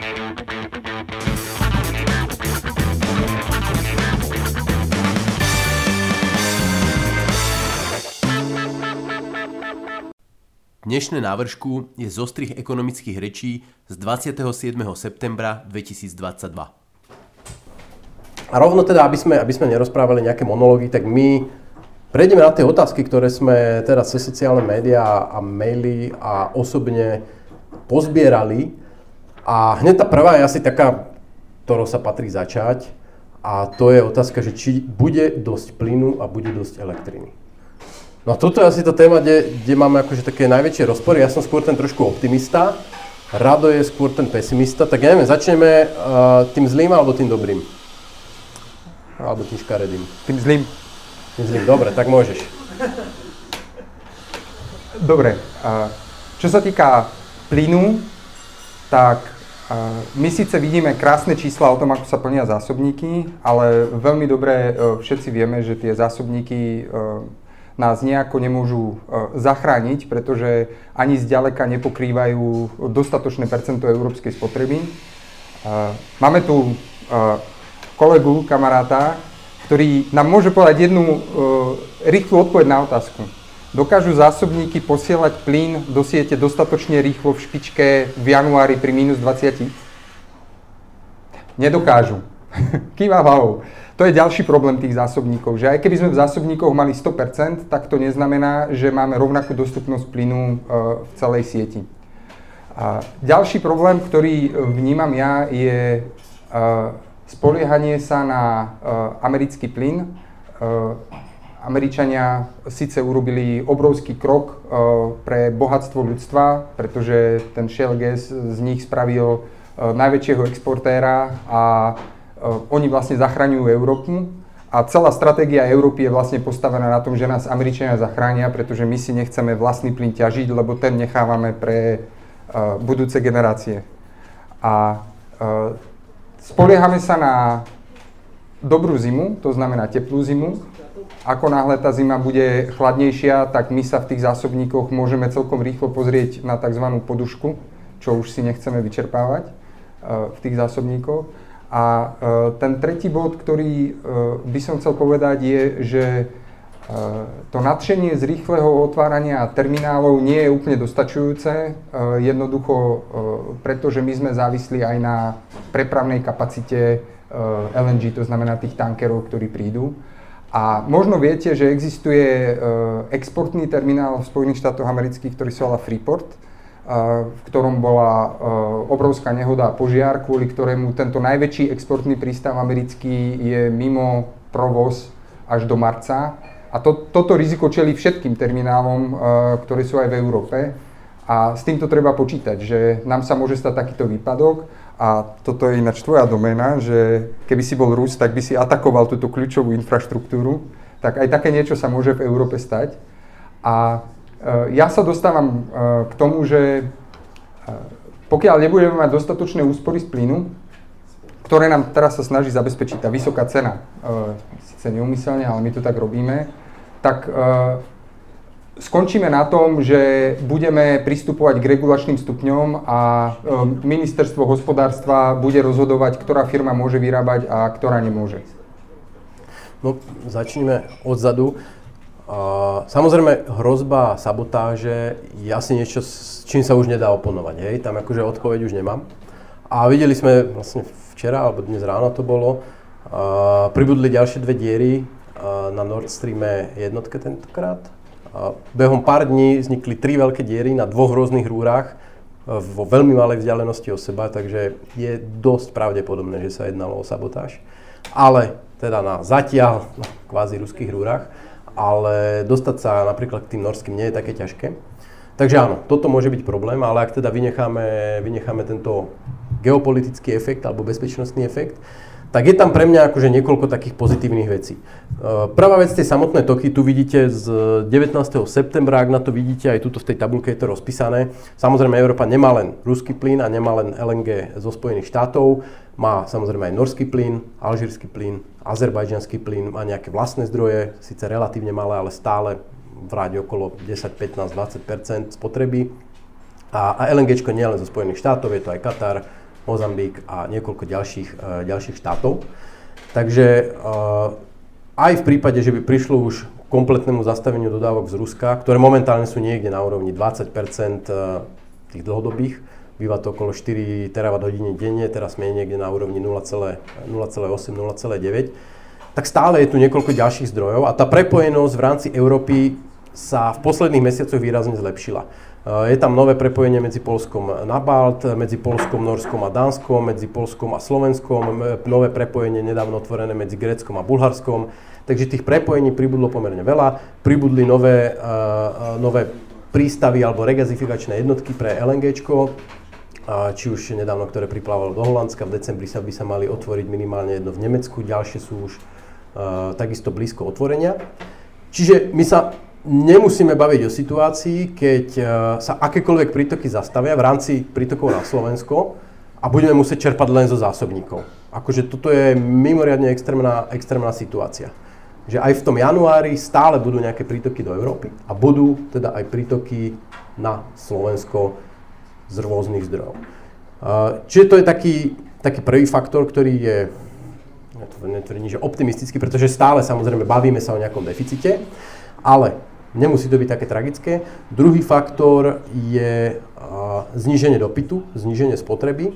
Dnešné návršku je zostrih ekonomických rečí z 27. septembra 2022. A rovno teda, aby sme, aby sme nerozprávali nejaké monológy, tak my prejdeme na tie otázky, ktoré sme teraz cez sociálne médiá a maily a osobne pozbierali. A hneď tá prvá je asi taká, ktorou sa patrí začať. A to je otázka, že či bude dosť plynu a bude dosť elektriny. No toto je asi tá téma, kde, kde máme akože také najväčšie rozpory. Ja som skôr ten trošku optimista, Rado je skôr ten pesimista. Tak ja neviem, začneme uh, tým zlým alebo tým dobrým? Alebo tým škaredým? Tým zlým. Tým zlým, dobre, tak môžeš. Dobre, čo sa týka plynu, tak my síce vidíme krásne čísla o tom, ako sa plnia zásobníky, ale veľmi dobre uh, všetci vieme, že tie zásobníky nás nejako nemôžu e, zachrániť, pretože ani zďaleka nepokrývajú dostatočné percento európskej spotreby. E, máme tu e, kolegu, kamaráta, ktorý nám môže povedať jednu rýchlu odpoveď na otázku. Dokážu zásobníky posielať plyn do siete dostatočne rýchlo v špičke v januári pri minus 20? Nedokážu. Kýva hlavou. To je ďalší problém tých zásobníkov, že aj keby sme v zásobníkoch mali 100%, tak to neznamená, že máme rovnakú dostupnosť plynu e, v celej sieti. A ďalší problém, ktorý vnímam ja, je e, spoliehanie sa na e, americký plyn. Američania síce urobili obrovský krok pre bohatstvo ľudstva, pretože ten shale gas z nich spravil najväčšieho exportéra a Eh, oni vlastne zachraňujú Európu a celá stratégia Európy je vlastne postavená na tom, že nás Američania zachránia, pretože my si nechceme vlastný plyn ťažiť, lebo ten nechávame pre budúce generácie. A spoliehame sa na dobrú zimu, to znamená teplú zimu. Ako náhle tá zima bude chladnejšia, tak my sa v tých zásobníkoch môžeme celkom rýchlo pozrieť na tzv. podušku, čo už si nechceme vyčerpávať uh, v tých zásobníkoch. A e, ten tretí bod, ktorý e, by som chcel povedať, je, že e, to nadšenie z rýchleho otvárania terminálov nie je úplne dostačujúce, jednoducho preto, že my sme závislí aj na prepravnej kapacite LNG, to znamená tých tankerov, ktorí prídu. A možno viete, že existuje exportný terminál v Spojených štátoch amerických, ktorý sa volá Freeport, v ktorom bola e, obrovská nehoda a požiar, kvôli ktorému tento najväčší exportný prístav americký je mimo provoz až do marca. A to, toto riziko čeli všetkým terminálom, ktoré sú aj v Európe. A s týmto treba počítať, že nám sa môže stať takýto výpadok. A toto je ináč tvoja doména, že keby si bol Rus, tak by si atakoval túto kľúčovú infraštruktúru. Tak aj také niečo sa môže v Európe stať. A Eh, ja sa dostávam eh, k tomu, že eh, pokiaľ nebudeme mať dostatočné úspory z plynu, ktoré nám teraz sa snaží zabezpečiť tá vysoká cena, síce neumyselne, ale my to tak robíme, tak skončíme na tom, že budeme pristupovať k regulačným stupňom a ministerstvo hospodárstva bude rozhodovať, ktorá firma môže vyrábať a ktorá nemôže. No, začneme odzadu. Samozrejme, hrozba sabotáže je asi niečo, s čím sa už nedá oponovať. Hej? Tam akože odpoveď už nemám. A videli sme vlastne včera, alebo dnes ráno to bolo, pribudli ďalšie dve diery na Nord Streame jednotke tentokrát. Behom pár dní vznikli tri veľké diery na dvoch rôznych rúrach uh, vo veľmi malej vzdialenosti od seba, takže je dosť pravdepodobné, že sa jednalo o sabotáž. Ale teda na zatiaľ no, kvázi ruských rúrach ale dostať sa napríklad k tým norským nie je také ťažké. Takže áno, toto môže byť problém, ale ak teda vynecháme, vynecháme tento geopolitický efekt alebo bezpečnostný efekt, tak je tam pre mňa akože niekoľko takých pozitívnych vecí. E, prvá vec, tie samotné toky, tu vidíte z 19. septembra, ak na to vidíte, aj tuto v tej tabulke je to rozpísané. Samozrejme, Európa nemá len ruský plyn a nemá len LNG zo Spojených štátov, má samozrejme aj norský plyn, alžírsky plyn, azerbajdžanský plyn, má nejaké vlastné zdroje, síce relatívne malé, ale stále v ráde okolo 10, 15, 20 spotreby. A, a LNG nie len zo Spojených štátov, je to aj Katar, Mozambík a niekoľko ďalších, ďalších štátov. Takže aj v prípade, že by prišlo už kompletnému zastaveniu dodávok z Ruska, ktoré momentálne sú niekde na úrovni 20 tých dlhodobých, býva to okolo 4 terawatt hodiny denne, teraz sme niekde na úrovni 0,8-0,9, tak stále je tu niekoľko ďalších zdrojov a tá prepojenosť v rámci Európy sa v posledných mesiacoch výrazne zlepšila. Je tam nové prepojenie medzi Polskom na Balt, medzi Polskom, Norskom a Dánskom, medzi Polskom a Slovenskom, nové prepojenie nedávno otvorené medzi Gréckom a Bulharskom. Takže tých prepojení pribudlo pomerne veľa. Pribudli nové, nové prístavy alebo regazifikačné jednotky pre LNG, či už nedávno, ktoré priplávalo do Holandska, v decembri sa by sa mali otvoriť minimálne jedno v Nemecku, ďalšie sú už takisto blízko otvorenia. Čiže my sa nemusíme baviť o situácii, keď uh, sa akékoľvek prítoky zastavia v rámci prítokov na Slovensko a budeme musieť čerpať len zo zásobníkov. Akože toto je mimoriadne extrémna, extrémna situácia. Že aj v tom januári stále budú nejaké prítoky do Európy a budú teda aj prítoky na Slovensko z rôznych zdrojov. Čiže to je taký, taký prvý faktor, ktorý je, ja to netvrdím, že optimistický, pretože stále samozrejme bavíme sa o nejakom deficite, ale nemusí to byť také tragické. Druhý faktor je zníženie dopytu, zníženie spotreby.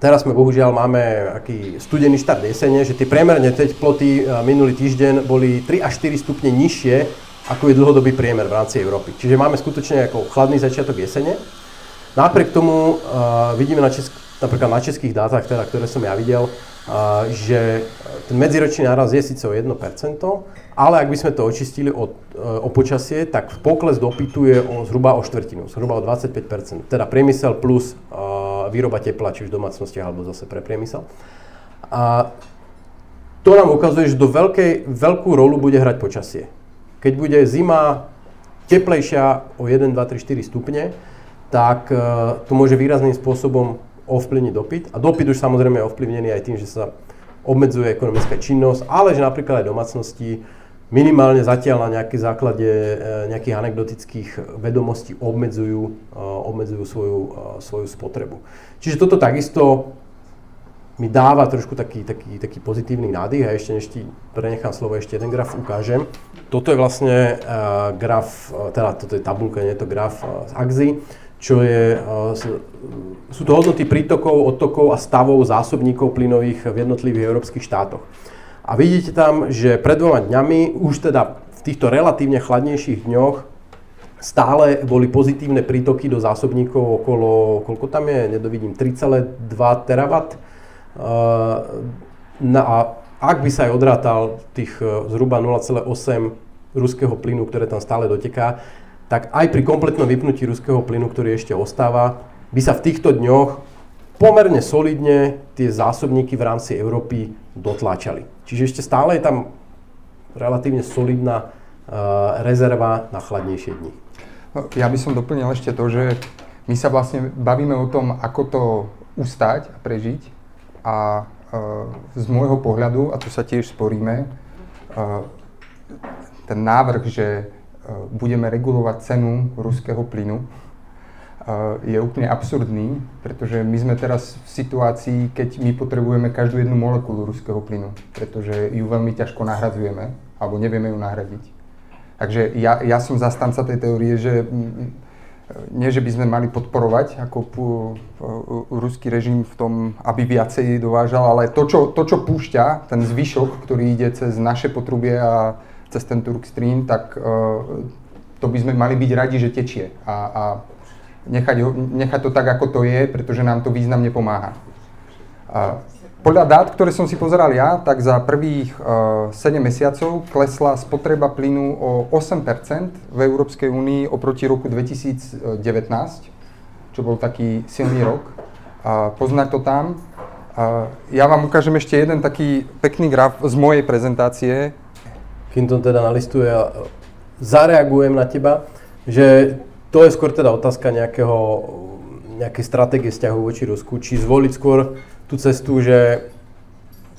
Teraz sme bohužiaľ máme aký studený štart jesene, že tie priemerné teploty minulý týždeň boli 3 až 4 stupne nižšie, ako je dlhodobý priemer v rámci Európy. Čiže máme skutočne ako chladný začiatok jesene. Napriek tomu uh, vidíme na česk- napríklad na českých dátach, teda, ktoré som ja videl, uh, že ten medziročný náraz je síce o 1%, ale ak by sme to očistili od, o počasie, tak pokles dopytu je o, zhruba o štvrtinu, zhruba o 25%. Teda priemysel plus uh, výroba tepla, či v domácnosti alebo zase pre priemysel. A to nám ukazuje, že do veľkej, veľkú rolu bude hrať počasie. Keď bude zima teplejšia o 1, 2, 3, 4 stupne, tak e, to môže výrazným spôsobom ovplyvniť dopyt. A dopyt už samozrejme je ovplyvnený aj tým, že sa obmedzuje ekonomická činnosť, ale že napríklad aj domácnosti minimálne zatiaľ na nejaké základe e, nejakých anekdotických vedomostí obmedzujú, e, obmedzujú svoju, svoju spotrebu. Čiže toto takisto mi dáva trošku taký, taký, taký pozitívny nádych a ešte než prenechám slovo, ešte jeden graf ukážem. Toto je vlastne graf, teda toto je tabulka, nie je to graf z Axi, čo je, sú to hodnoty prítokov, odtokov a stavov zásobníkov plynových v jednotlivých európskych štátoch. A vidíte tam, že pred dvoma dňami, už teda v týchto relatívne chladnejších dňoch, stále boli pozitívne prítoky do zásobníkov okolo, koľko tam je, nedovidím, 3,2 terawatt. No a ak by sa aj odrátal tých e, zhruba 0,8 ruského plynu, ktoré tam stále doteká, tak aj pri kompletnom vypnutí ruského plynu, ktorý ešte ostáva, by sa v týchto dňoch pomerne solidne tie zásobníky v rámci Európy dotláčali. Čiže ešte stále je tam relatívne solidná uh, rezerva na chladnejšie dni. No, ja by som doplnil ešte to, že my sa vlastne bavíme o tom, ako to ustať a prežiť a uh, z môjho pohľadu, a tu sa tiež sporíme, uh, ten návrh, že budeme regulovať cenu ruského plynu, je úplne absurdný, pretože my sme teraz v situácii, keď my potrebujeme každú jednu molekulu ruského plynu, pretože ju veľmi ťažko nahradzujeme, alebo nevieme ju nahradiť. Takže ja, ja som zastanca tej teórie, že mm, mm, nie, že by sme mali podporovať ako pu, ruský režim v tom, aby viacej dovážal, ale to čo, to, čo púšťa, ten zvyšok, ktorý ide cez naše potrubie a cez ten Turk tak uh, to by sme mali byť radi, že tečie a, a nechať, ho, nechať to tak, ako to je, pretože nám to významne pomáha. Podľa dát, ktoré som si pozeral ja, tak za prvých uh, 7 mesiacov klesla spotreba plynu o 8% v Európskej únii oproti roku 2019, čo bol taký silný rok. Poznať to tam. Ja vám ukážem ešte jeden taký pekný graf z mojej prezentácie, kým to teda nalistuje a zareagujem na teba, že to je skôr teda otázka nejakého, nejakej stratégie vzťahu voči Rusku, či zvoliť skôr tú cestu, že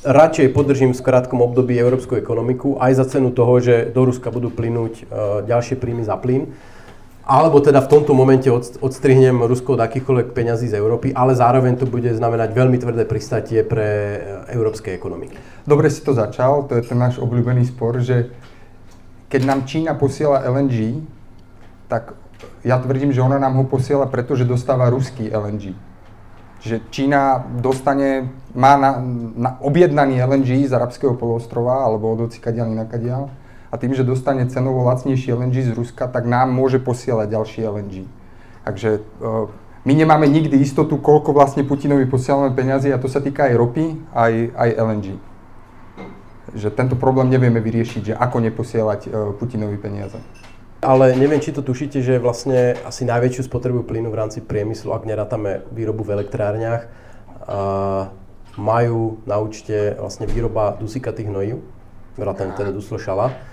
radšej podržím v krátkom období európsku ekonomiku aj za cenu toho, že do Ruska budú plynúť uh, ďalšie príjmy za plyn, alebo teda v tomto momente odstrihnem Rusko od akýchkoľvek peňazí z Európy, ale zároveň to bude znamenať veľmi tvrdé pristatie pre e, európske ekonomiky. Dobre si to začal, to je ten náš obľúbený spor, že keď nám Čína posiela LNG, tak ja tvrdím, že ona nám ho posiela, pretože dostáva ruský LNG. Že Čína dostane, má na, na objednaný LNG z arabského poloostrova alebo od ocikadiaľ inakadiaľ a tým, že dostane cenovo lacnejší LNG z Ruska, tak nám môže posielať ďalší LNG. Takže uh, my nemáme nikdy istotu, koľko vlastne Putinovi posielame peniazy a to sa týka aj ropy, aj, aj LNG. Že tento problém nevieme vyriešiť, že ako neposielať uh, Putinovi peniaze. Ale neviem, či to tušíte, že vlastne asi najväčšiu spotrebu plynu v rámci priemyslu, ak nerátame výrobu v elektrárniach, majú na účte vlastne výroba dusíkatých hnojív, vrátane teda duslošala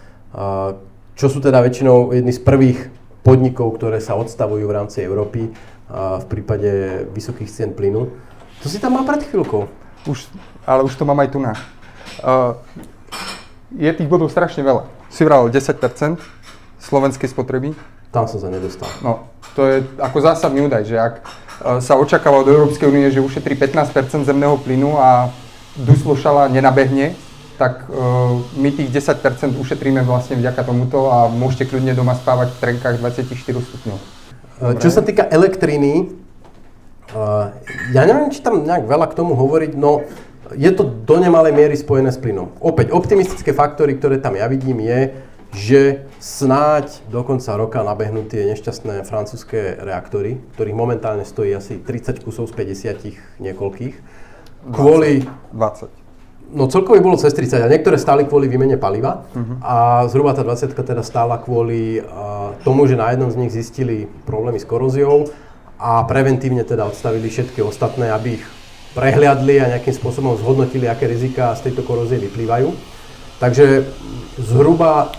čo sú teda väčšinou jedni z prvých podnikov, ktoré sa odstavujú v rámci Európy v prípade vysokých cien plynu. To si tam mal pred chvíľkou. Už, ale už to mám aj tu na. Uh, je tých bodov strašne veľa. Si vral 10% slovenskej spotreby. Tam som sa nedostal. No, to je ako zásadný údaj, že ak uh, sa očakáva od Európskej únie, že ušetrí 15% zemného plynu a Duslošala nenabehne, tak uh, my tých 10% ušetríme vlastne vďaka tomuto a môžete kľudne doma spávať v trenkách 24 stupňov. Dobre. Čo sa týka elektriny, uh, ja neviem, či tam nejak veľa k tomu hovoriť, no je to do nemalej miery spojené s plynom. Opäť, optimistické faktory, ktoré tam ja vidím, je, že snáď do konca roka nabehnú tie nešťastné francúzske reaktory, ktorých momentálne stojí asi 30 kusov z 50 niekoľkých. Kvôli... 20. No celkovo bolo cez 30 a niektoré stáli kvôli výmene paliva uh-huh. a zhruba tá 20 teda stála kvôli uh, tomu, že na jednom z nich zistili problémy s koróziou a preventívne teda odstavili všetky ostatné, aby ich prehliadli a nejakým spôsobom zhodnotili, aké rizika z tejto korózie vyplývajú. Takže zhruba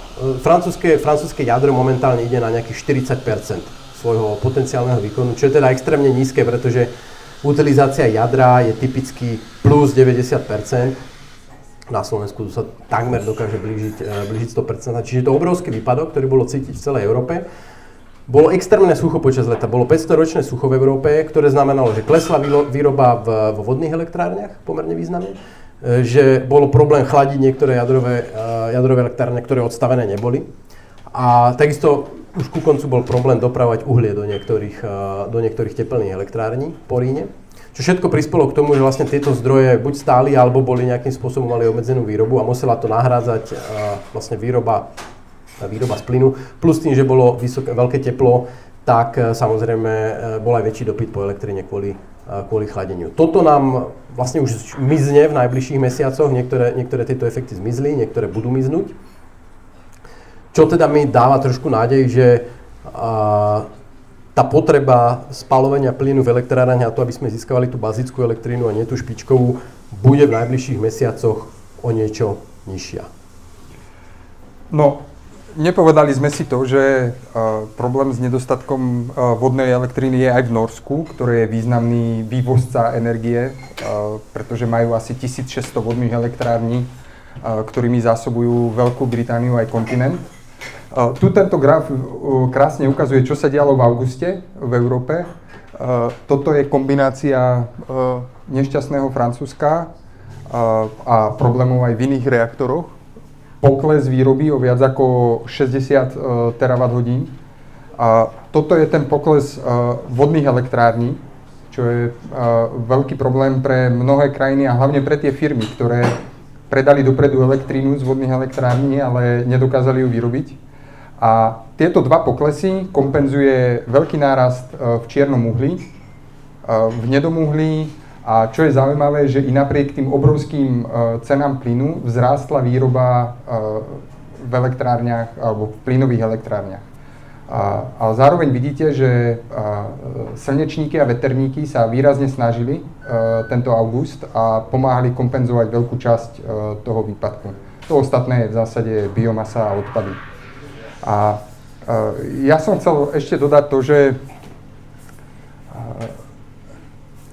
francúzske, francúzske jadro momentálne ide na nejakých 40% svojho potenciálneho výkonu, čo je teda extrémne nízke, pretože utilizácia jadra je typicky plus 90 na Slovensku sa takmer dokáže blížiť, e, blížiť 100%. Čiže to obrovský výpadok, ktorý bolo cítiť v celej Európe. Bolo extrémne sucho počas leta. Bolo 500-ročné sucho v Európe, ktoré znamenalo, že klesla výroba v, vo vodných elektrárniach pomerne významne, že bolo problém chladiť niektoré jadrové, e, jadrové elektrárne, ktoré odstavené neboli. A takisto už ku koncu bol problém dopravať uhlie do niektorých, do niektorých teplných elektrární po Ríne. Čo všetko prispelo k tomu, že vlastne tieto zdroje buď stáli, alebo boli nejakým spôsobom mali obmedzenú výrobu a musela to nahrádzať vlastne výroba, výroba z plynu. Plus tým, že bolo vysoké, veľké teplo, tak e, samozrejme e, bol aj väčší dopyt po elektrine kvôli, kvôli chladeniu. Toto nám vlastne už mizne v najbližších mesiacoch, niektoré, niektoré tieto efekty zmizli, niektoré budú miznúť. Čo teda mi dáva trošku nádej, že tá potreba spalovania plynu v elektrárne a to, aby sme získavali tú bazickú elektrínu a nie tú špičkovú, bude v najbližších mesiacoch o niečo nižšia. No, nepovedali sme si to, že uh, problém s nedostatkom uh, vodnej elektriny je aj v Norsku, ktoré je významný vývozca energie, uh, pretože majú asi 1600 vodných elektrární, ktorými zásobujú Veľkú Britániu aj kontinent. Tu tento graf krásne ukazuje, čo sa dialo v auguste v Európe. Toto je kombinácia nešťastného Francúzska a problémov aj v iných reaktoroch. Pokles výroby o viac ako 60 terawatt hodín. A toto je ten pokles vodných elektrární, čo je veľký problém pre mnohé krajiny a hlavne pre tie firmy, ktoré predali dopredu elektrínu z vodných elektrární, ale nedokázali ju vyrobiť. A tieto dva poklesy kompenzuje veľký nárast e, v čiernom uhli, e, v hnedom uhlí a čo je zaujímavé, že i napriek tým obrovským e, cenám plynu vzrástla výroba v elektrárniach alebo v plynových elektrárniach. Ale zároveň vidíte, že slnečníky a veterníky sa výrazne snažili tento august a pomáhali kompenzovať veľkú časť toho výpadku. To ostatné je v zásade biomasa a odpady. A ja som chcel ešte dodať to, že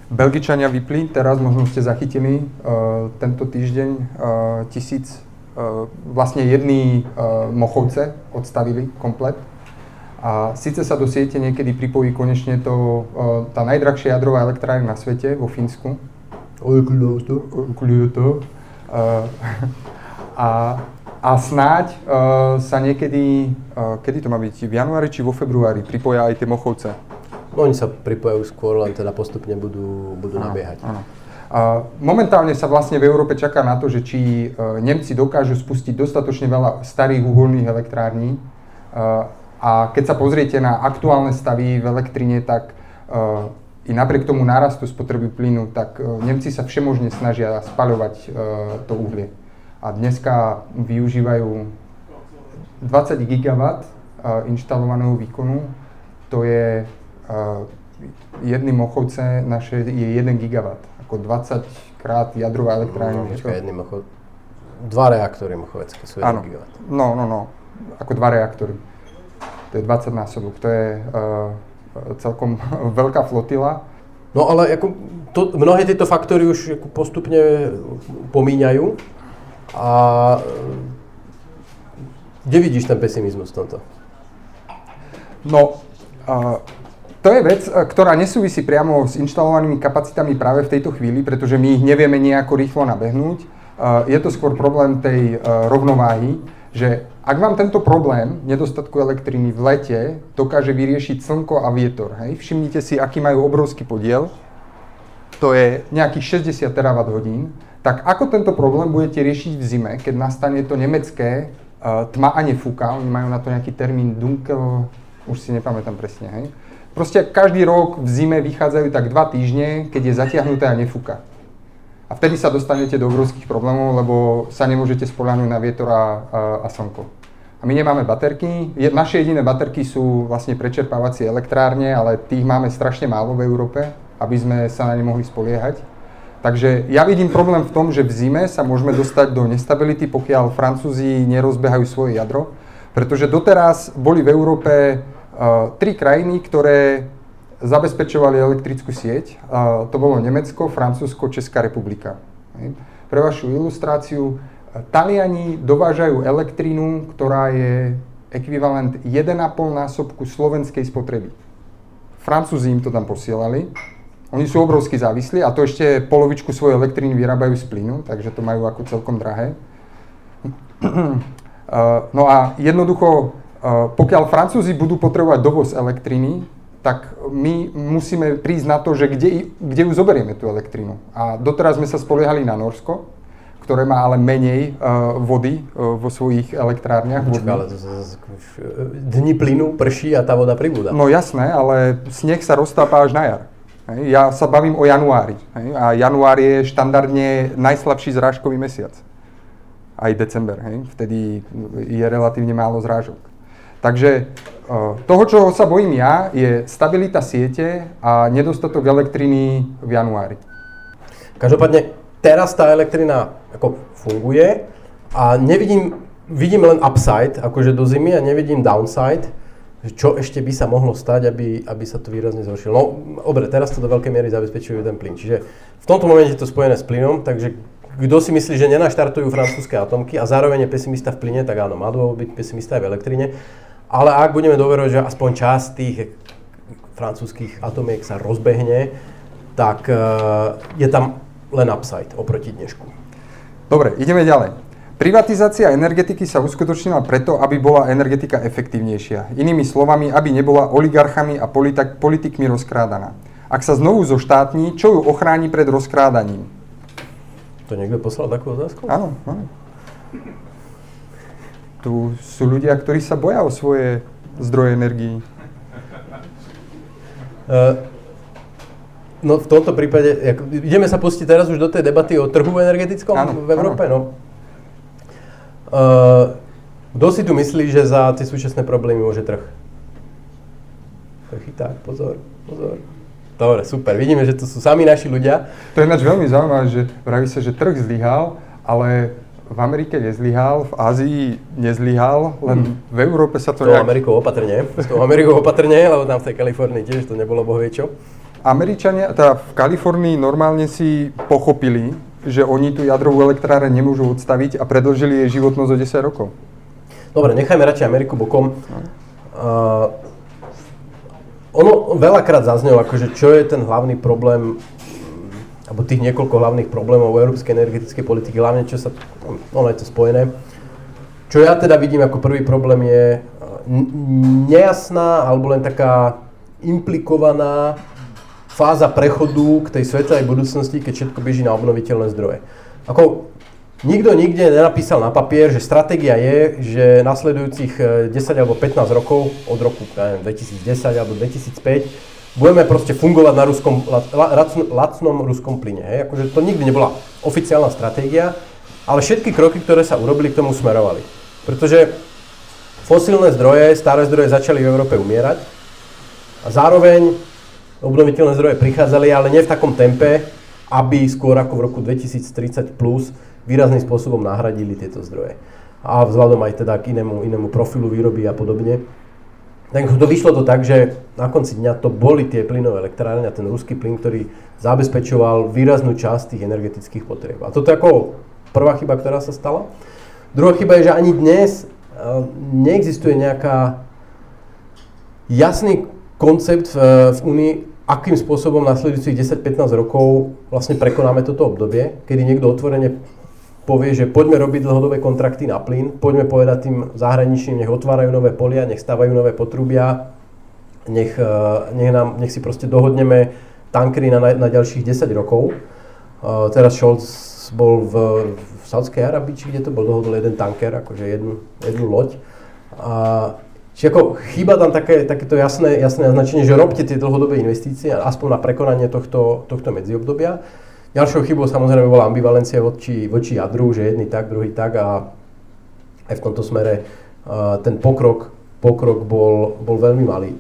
Belgičania vypli, teraz možno ste zachytili tento týždeň tisíc, vlastne jedný Mochovce odstavili komplet. A síce sa do siete niekedy pripojí konečne to, tá najdrahšia jadrová elektrárna na svete, vo Fínsku. A, a snáď uh, sa niekedy, uh, kedy to má byť, v januári či vo februári pripoja aj tie mochovce. Oni sa pripojajú skôr, len teda postupne budú, budú áno, nabiehať. Áno. Uh, momentálne sa vlastne v Európe čaká na to, že či uh, Nemci dokážu spustiť dostatočne veľa starých uholných elektrární. Uh, a keď sa pozriete na aktuálne stavy v elektrine, tak uh, i napriek tomu nárastu spotreby plynu, tak Nemci sa všemožne snažia spaľovať to uhlie. A dneska využívajú 20 GW inštalovaného výkonu. To je jedný mochovce naše je 1 gigawatt. Ako 20 krát jadrová elektrárna. No, počkaj, jedný mochov... Dva reaktory mochovecké sú 1 gigawatt. No, no, no. Ako dva reaktory. To je 20 násobok. To je uh, celkom veľká flotila. No ale ako to, mnohé tieto faktory už ako postupne pomíňajú. A kde vidíš ten pesimizmus v tomto? No, uh, to je vec, e, ktorá nesúvisí priamo s inštalovanými kapacitami práve v tejto chvíli, pretože my ich nevieme nejako rýchlo nabehnúť. E, je to skôr problém tej e, rovnováhy, že ak vám tento problém nedostatku elektriny v lete dokáže vyriešiť slnko a vietor, hej, všimnite si, aký majú obrovský podiel, to je nejakých 60 terawatt hodín, tak ako tento problém budete riešiť v zime, keď nastane to nemecké tma a nefúka, oni majú na to nejaký termín Dunkel, už si nepamätám presne, hej, Proste každý rok v zime vychádzajú tak dva týždne, keď je zatiahnuté a nefúka. A vtedy sa dostanete do obrovských problémov, lebo sa nemôžete spolahnúť na vietor a, a, a slnko. A my nemáme baterky. Je, naše jediné baterky sú vlastne prečerpávacie elektrárne, ale tých máme strašne málo v Európe, aby sme sa na ne mohli spoliehať. Takže ja vidím problém v tom, že v zime sa môžeme dostať do nestability, pokiaľ Francúzi nerozbehajú svoje jadro, pretože doteraz boli v Európe tri krajiny, ktoré zabezpečovali elektrickú sieť. To bolo Nemecko, Francúzsko, Česká republika. Pre vašu ilustráciu, Taliani dovážajú elektrínu, ktorá je ekvivalent 1,5 násobku slovenskej spotreby. Francúzi im to tam posielali. Oni sú obrovsky závislí a to ešte polovičku svojej elektriny vyrábajú z plynu, takže to majú ako celkom drahé. No a jednoducho pokiaľ Francúzi budú potrebovať dovoz elektriny, tak my musíme prísť na to, že kde, kde ju zoberieme tú elektrínu. A doteraz sme sa spoliehali na Norsko, ktoré má ale menej uh, vody uh, vo svojich elektrárniach. Počkaj, ale dni plynu prší a tá voda pribúda. No jasné, ale sneh sa roztápa až na jar. Hej. Ja sa bavím o januári. Hej. A január je štandardne najslabší zrážkový mesiac. Aj december. Hej. Vtedy je relatívne málo zrážok. Takže e, toho, čo sa bojím ja, je stabilita siete a nedostatok elektriny v januári. Každopádne teraz tá elektrina ako funguje a nevidím, vidím len upside, akože do zimy a nevidím downside, čo ešte by sa mohlo stať, aby, aby sa to výrazne zhoršilo. No, dobre, teraz to do veľkej miery zabezpečujú ten plyn. Čiže v tomto momente je to spojené s plynom, takže kto si myslí, že nenaštartujú francúzske atomky a zároveň je pesimista v plyne, tak áno, má dôvod byť pesimista aj v elektrine. Ale ak budeme doverovať, že aspoň časť tých francúzských atomiek sa rozbehne, tak uh, je tam len upside oproti dnešku. Dobre, ideme ďalej. Privatizácia energetiky sa uskutočnila preto, aby bola energetika efektívnejšia. Inými slovami, aby nebola oligarchami a politik- politikmi rozkrádaná. Ak sa znovu zoštátni, čo ju ochráni pred rozkrádaním? To niekto poslal takú otázku? Áno, áno tu sú ľudia, ktorí sa boja o svoje zdroje energií. Uh, no v tomto prípade, ako, ideme sa pustiť teraz už do tej debaty o trhu energetickom áno, v Európe, áno. no. Uh, kto si tu myslí, že za tie súčasné problémy môže trh? Chyták, pozor, pozor. Dobre, super. Vidíme, že to sú sami naši ľudia. To je ináč veľmi zaujímavé, že vraví sa, že trh zlyhal, ale v Amerike nezlyhal, v Ázii nezlyhal, len hmm. v Európe sa to S tou nejak... Amerikou opatrne, s tou Amerikou opatrne, lebo tam v tej Kalifornii tiež to nebolo bohvie čo. Američania, teda v Kalifornii normálne si pochopili, že oni tú jadrovú elektráreň nemôžu odstaviť a predlžili jej životnosť o 10 rokov. Dobre, nechajme radšej Ameriku bokom. Uh, ono veľakrát zaznelo, akože čo je ten hlavný problém alebo tých niekoľko hlavných problémov európskej energetickej politiky, hlavne čo sa, ono je to spojené. Čo ja teda vidím ako prvý problém je e, nejasná alebo len taká implikovaná fáza prechodu k tej svetlej budúcnosti, keď všetko beží na obnoviteľné zdroje. Ako nikto nikde nenapísal na papier, že stratégia je, že nasledujúcich 10 e, alebo 15 rokov, od roku neviem, 2010 alebo 2005, budeme proste fungovať na ruskom, lacnom ruskom plyne. Hej? Akože to nikdy nebola oficiálna stratégia, ale všetky kroky, ktoré sa urobili, k tomu smerovali. Pretože fosílne zdroje, staré zdroje začali v Európe umierať a zároveň obnoviteľné zdroje prichádzali, ale nie v takom tempe, aby skôr ako v roku 2030 plus výrazným spôsobom nahradili tieto zdroje. A vzhľadom aj teda k inému, inému profilu výroby a podobne. Tak to vyšlo to tak, že na konci dňa to boli tie plynové elektrárne a ten ruský plyn, ktorý zabezpečoval výraznú časť tých energetických potrieb. A toto je ako prvá chyba, ktorá sa stala. Druhá chyba je, že ani dnes neexistuje nejaká jasný koncept v, v Unii, akým spôsobom nasledujúcich 10-15 rokov vlastne prekonáme toto obdobie, kedy niekto otvorene povie, že poďme robiť dlhodobé kontrakty na plyn, poďme povedať tým zahraničným, nech otvárajú nové polia, nech stavajú nové potrubia, nech, e, nech, nám, nech si proste dohodneme tankery na, na ďalších 10 rokov. Uh, teraz Scholz bol v, v Saudskej Arabii, či kde to bol, dohodol jeden tanker, akože jednu, jednu loď. Uh, čiže ako chýba tam také, takéto jasné, jasné naznačenie, že robte tie dlhodobé investície, aspoň na prekonanie tohto, tohto medziobdobia. Ďalšou chybou samozrejme bola ambivalencia voči, voči jadru, že jedný tak, druhý tak a aj v tomto smere uh, ten pokrok, pokrok bol, bol veľmi malý.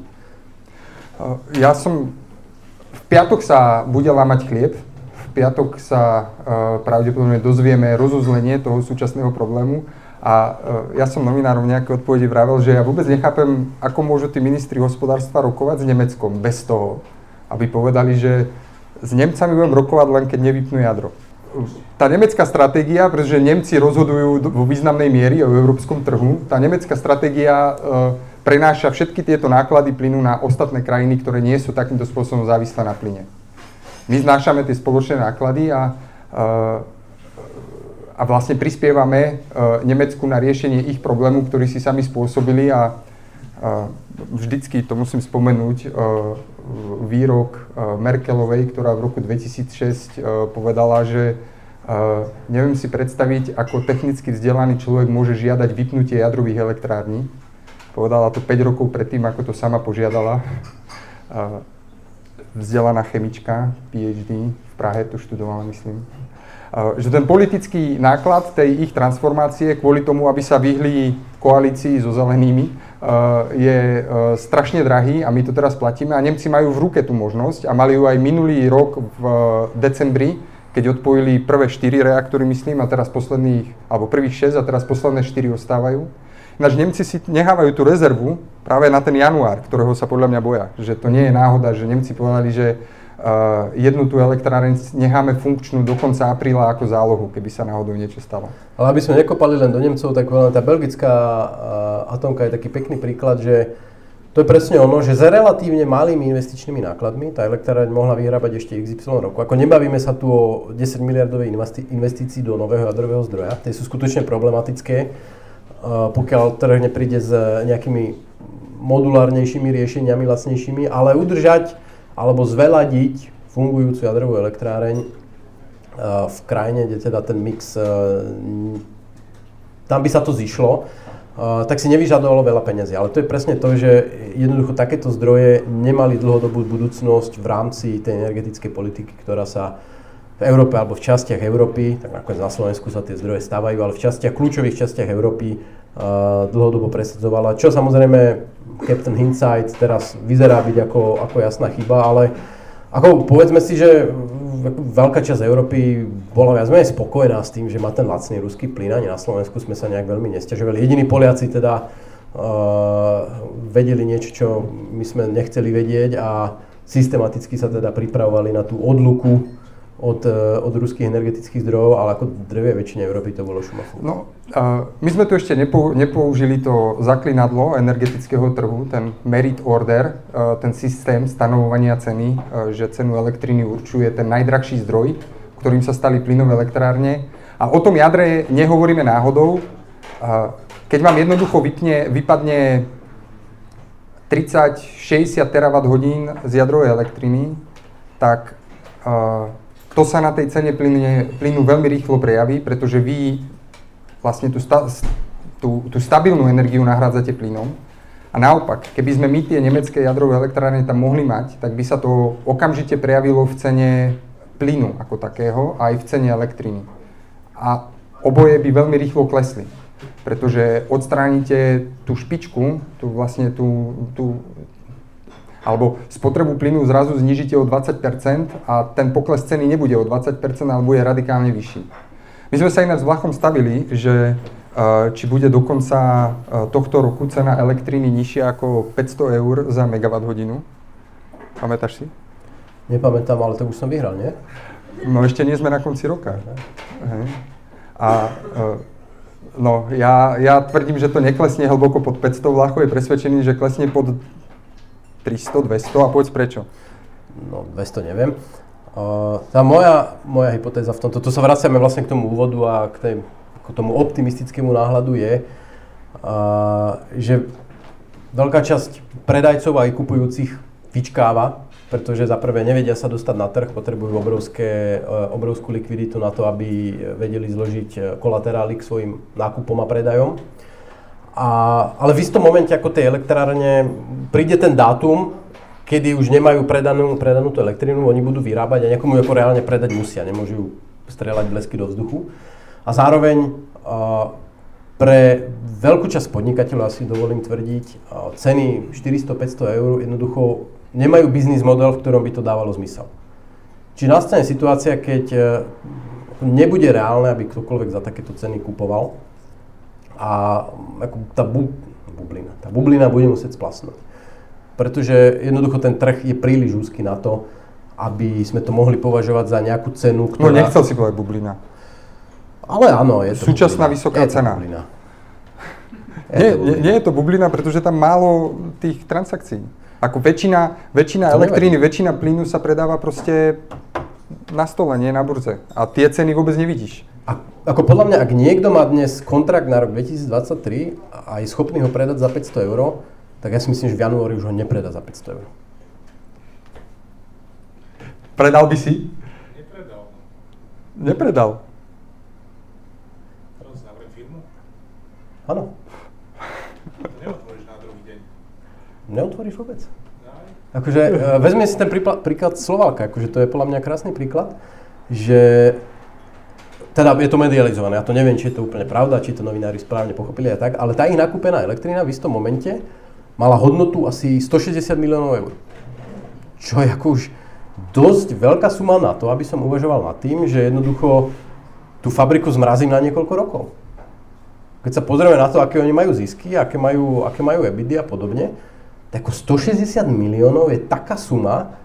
Ja som... V piatok sa bude lámať chlieb. V piatok sa uh, pravdepodobne dozvieme rozuzlenie toho súčasného problému. A uh, ja som novinárom nejaké odpovede vravel, že ja vôbec nechápem, ako môžu tí ministri hospodárstva rokovať s Nemeckom bez toho, aby povedali, že s Nemcami budem rokovať len keď nevypnú jadro. Tá nemecká stratégia, pretože Nemci rozhodujú vo významnej miery o európskom trhu, tá nemecká stratégia e, prenáša všetky tieto náklady plynu na ostatné krajiny, ktoré nie sú takýmto spôsobom závislé na plyne. My znášame tie spoločné náklady a, e, a vlastne prispievame e, Nemecku na riešenie ich problému, ktorý si sami spôsobili a vždycky to musím spomenúť, výrok Merkelovej, ktorá v roku 2006 povedala, že neviem si predstaviť, ako technicky vzdelaný človek môže žiadať vypnutie jadrových elektrární. Povedala to 5 rokov predtým, ako to sama požiadala. Vzdelaná chemička, PhD, v Prahe to študovala, myslím. Že ten politický náklad tej ich transformácie kvôli tomu, aby sa vyhli koalícii so zelenými, je eh, strašne drahý a my to teraz platíme a Nemci majú v ruke tú možnosť a mali ju aj minulý rok v eh, decembri, keď odpojili prvé 4 reaktory, myslím, a teraz posledných, alebo prvých 6 a teraz posledné 4 ostávajú. Ináč Nemci si nechávajú tú rezervu práve na ten január, ktorého sa podľa mňa boja. Že to nie je náhoda, že Nemci povedali, že jednu tú elektráreň necháme funkčnú do konca apríla ako zálohu, keby sa náhodou niečo stalo. Ale aby sme nekopali len do Nemcov, tak tá belgická uh, atomka je taký pekný príklad, že to je presne ono, že za relatívne malými investičnými nákladmi tá elektráreň mohla vyrábať ešte XY roku. Ako nebavíme sa tu o 10 miliardovej investícii do nového jadrového zdroja, tie sú skutočne problematické, uh, pokiaľ trh nepríde s nejakými modulárnejšími riešeniami, lacnejšími, ale udržať alebo zveladiť fungujúcu jadrovú elektráreň eh, v krajine, kde teda ten mix, eh, tam by sa to zišlo, eh, tak si nevyžadovalo veľa peniazy. Ale to je presne to, že jednoducho takéto zdroje nemali dlhodobú budúcnosť v rámci tej energetickej politiky, ktorá sa v Európe alebo v častiach Európy, tak nakoniec na Slovensku sa tie zdroje stávajú, ale v častiach, kľúčových častiach Európy dlhodobo presadzovala, čo samozrejme Captain Hindsight teraz vyzerá byť ako, ako jasná chyba, ale ako povedzme si, že veľká časť Európy bola viac menej spokojná s tým, že má ten lacný ruský plyn, ani na Slovensku sme sa nejak veľmi nestiažovali. Jediní Poliaci teda uh, vedeli niečo, čo my sme nechceli vedieť a systematicky sa teda pripravovali na tú odluku od, e, od ruských energetických zdrojov, ale ako drevie väčšine Európy to bolo šumafú. No, uh, my sme tu ešte nepo, nepoužili to zaklinadlo energetického trhu, ten merit order, uh, ten systém stanovovania ceny, uh, že cenu elektriny určuje ten najdrahší zdroj, ktorým sa stali plynové elektrárne. A o tom jadre nehovoríme náhodou. Uh, keď vám jednoducho vypne, vypadne 30-60 terawatt hodín z jadrovej elektriny, tak uh, to sa na tej cene plyne, plynu veľmi rýchlo prejaví, pretože vy vlastne tú, sta, tú, tú stabilnú energiu nahrádzate plynom. A naopak, keby sme my tie nemecké jadrové elektrárne tam mohli mať, tak by sa to okamžite prejavilo v cene plynu ako takého, aj v cene elektriny. A oboje by veľmi rýchlo klesli, pretože odstránite tú špičku, tú vlastne tú, tú, alebo spotrebu plynu zrazu znižíte o 20% a ten pokles ceny nebude o 20%, ale bude radikálne vyšší. My sme sa ináč s Vlachom stavili, že e, či bude do konca e, tohto roku cena elektriny nižšia ako 500 eur za megawatt hodinu. Pamätáš si? Nepamätám, ale to už som vyhral, nie? No ešte nie sme na konci roka. Hej. A e, no, ja, ja tvrdím, že to neklesne hlboko pod 500, Vlacho je presvedčený, že klesne pod 300, 200 a povedz prečo. No 200 neviem. Uh, tá moja, moja hypotéza v tomto, to sa vraciame vlastne k tomu úvodu a k, tej, k tomu optimistickému náhľadu je, uh, že veľká časť predajcov aj kupujúcich vyčkáva, pretože za prvé nevedia sa dostať na trh, potrebujú obrovské, uh, obrovskú likviditu na to, aby vedeli zložiť uh, kolaterály k svojim nákupom a predajom. A, ale v istom momente ako tej elektrárne príde ten dátum, kedy už nemajú predanú, predanú tú elektrínu, oni budú vyrábať a niekomu ako reálne predať musia, nemôžu strieľať blesky do vzduchu. A zároveň pre veľkú časť podnikateľov, asi dovolím tvrdiť, ceny 400-500 eur jednoducho nemajú biznis model, v ktorom by to dávalo zmysel. Či nastane situácia, keď uh, nebude reálne, aby ktokoľvek za takéto ceny kupoval, a ako tá bu, bublina, tá bublina bude musieť splasnúť. Pretože jednoducho ten trh je príliš úzky na to, aby sme to mohli považovať za nejakú cenu, ktorá... No nechcel si povedať bublina. Ale áno, je to Súčasná bublina. vysoká je cena. bublina. Je nie, nie, nie je to bublina, pretože tam málo tých transakcií. Ako väčšina, väčšina elektriny, väčšina plynu sa predáva proste na stole, nie na burze. A tie ceny vôbec nevidíš. A, ako podľa mňa, ak niekto má dnes kontrakt na rok 2023 a je schopný ho predať za 500 eur, tak ja si myslím, že v januári už ho nepredá za 500 eur. Predal by si? Nepredal. Nepredal. Teraz zavriem firmu? Áno. Neotvoríš na druhý deň. Neotvoríš vôbec. Akože, uh, vezmi si ten príklad, príklad Slovalka, akože to je podľa mňa krásny príklad, že teda je to medializované, ja to neviem, či je to úplne pravda, či to novinári správne pochopili a tak, ale tá ich nakúpená elektrina v istom momente mala hodnotu asi 160 miliónov eur. Čo je ako už dosť veľká suma na to, aby som uvažoval nad tým, že jednoducho tú fabriku zmrazím na niekoľko rokov. Keď sa pozrieme na to, aké oni majú zisky, aké majú, aké majú EBITDA a podobne, tak ako 160 miliónov je taká suma,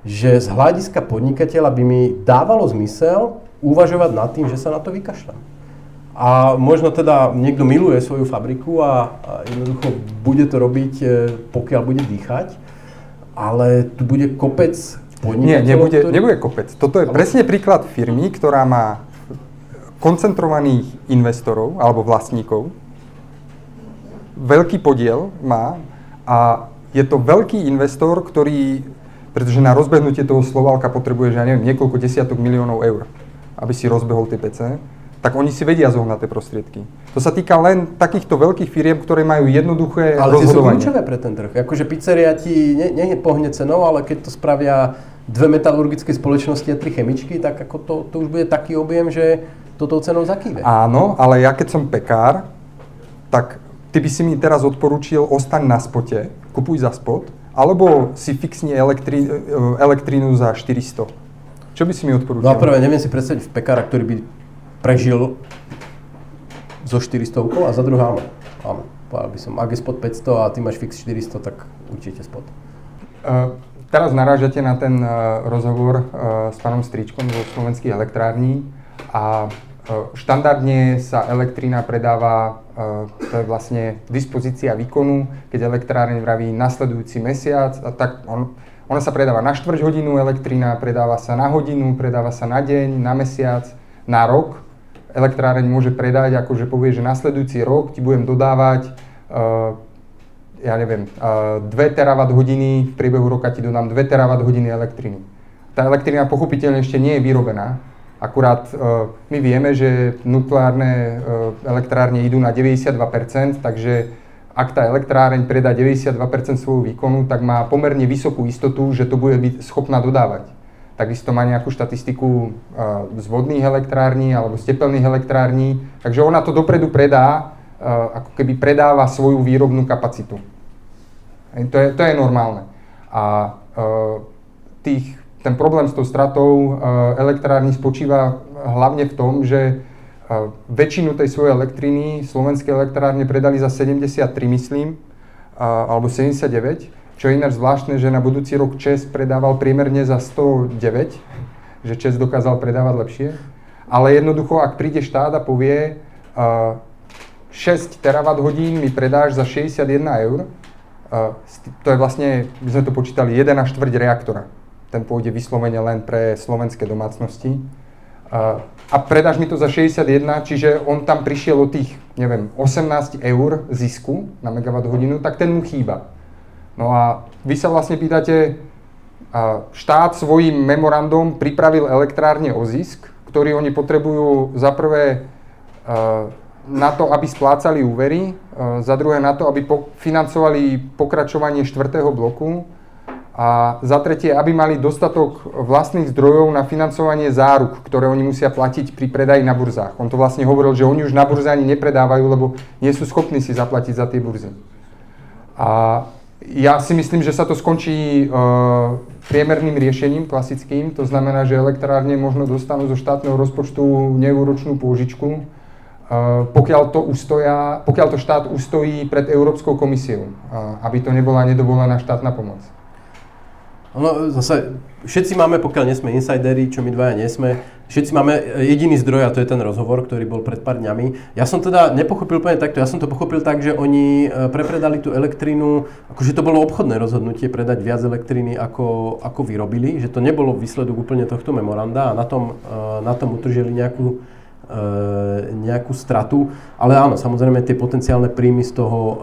že z hľadiska podnikateľa by mi dávalo zmysel uvažovať nad tým, že sa na to vykašľam. A možno teda niekto miluje svoju fabriku a, a jednoducho bude to robiť, e, pokiaľ bude dýchať, ale tu bude kopec podnikateľov, Nie, nebude, ktorý... nebude kopec. Toto je ale... presne príklad firmy, ktorá má koncentrovaných investorov alebo vlastníkov, veľký podiel má a je to veľký investor, ktorý, pretože na rozbehnutie toho Slovalka potrebuje, že ja neviem, niekoľko desiatok miliónov eur aby si rozbehol tie PC, tak oni si vedia zohnať tie prostriedky. To sa týka len takýchto veľkých firiem, ktoré majú jednoduché ale rozhodovanie. Ale sú kľúčové pre ten trh. Akože pizzeria ti ne, nie pohne cenou, ale keď to spravia dve metalurgické spoločnosti a tri chemičky, tak ako to, to už bude taký objem, že toto cenou zakýve. Áno, ale ja keď som pekár, tak ty by si mi teraz odporučil, ostaň na spote, kupuj za spot, alebo si fixni elektrí, elektrínu za 400. Čo by si mi odporúčal? No a prvé, neviem si predstaviť v pekára, ktorý by prežil zo 400 a za druhé áno. Áno, povedal by som, ak je spod 500 a ty máš fix 400, tak určite spod. Uh, teraz narážate na ten uh, rozhovor uh, s pánom Stričkom zo slovenských elektrární a uh, štandardne sa elektrína predáva, to je vlastne dispozícia výkonu, keď elektráreň vraví nasledujúci mesiac, a tak on, ona sa predáva na štvrť hodinu, elektrína predáva sa na hodinu, predáva sa na deň, na mesiac, na rok. Elektráreň môže predať, akože povie, že nasledujúci rok ti budem dodávať uh, ja neviem, 2 terawatt hodiny, v priebehu roka ti dodám 2 terawatt hodiny elektriny. Tá elektrina pochopiteľne ešte nie je vyrobená, akurát my vieme, že nukleárne elektrárne idú na 92%, takže ak tá elektráreň predá 92% svojho výkonu, tak má pomerne vysokú istotu, že to bude byť schopná dodávať. Takisto má nejakú štatistiku z vodných elektrární alebo z tepelných elektrární, takže ona to dopredu predá, ako keby predáva svoju výrobnú kapacitu. To je, to je normálne. A tých, ten problém s tou stratou elektrárny spočíva hlavne v tom, že väčšinu tej svojej elektriny slovenské elektrárne predali za 73, myslím, alebo 79, čo je ináč zvláštne, že na budúci rok ČES predával priemerne za 109, že ČES dokázal predávať lepšie. Ale jednoducho, ak príde štát a povie, 6 terawatt hodín mi predáš za 61 eur, to je vlastne, my sme to počítali, 1 a štvrť reaktora. Ten pôjde vyslovene len pre slovenské domácnosti. A predáš mi to za 61, čiže on tam prišiel o tých, neviem, 18 eur zisku na megawatt hodinu, tak ten mu chýba. No a vy sa vlastne pýtate, štát svojim memorandom pripravil elektrárne o zisk, ktorý oni potrebujú za prvé na to, aby splácali úvery, e, za druhé na to, aby financovali pokračovanie štvrtého bloku a za tretie, aby mali dostatok vlastných zdrojov na financovanie záruk, ktoré oni musia platiť pri predaji na burzách. On to vlastne hovoril, že oni už na burze ani nepredávajú, lebo nie sú schopní si zaplatiť za tie burzy. A ja si myslím, že sa to skončí e, priemerným riešením, klasickým. To znamená, že elektrárne možno dostanú zo štátneho rozpočtu neúročnú pôžičku, Eh, pokiaľ to, ustoja, pokiaľ to štát ustojí pred Európskou komisiou, eh, aby to nebola nedovolená štátna pomoc. No zase, všetci máme, pokiaľ nie sme insideri, čo my dvaja nie sme, všetci máme jediný zdroj a to je ten rozhovor, ktorý bol pred pár dňami. Ja som teda nepochopil úplne takto, ja som to pochopil tak, že oni eh, prepredali tú elektrínu, akože to bolo obchodné rozhodnutie predať viac elektriny ako, ako vyrobili, že to nebolo výsledok úplne tohto memoranda a na tom, na tom utržili nejakú E, nejakú stratu, ale áno, samozrejme tie potenciálne príjmy z toho e,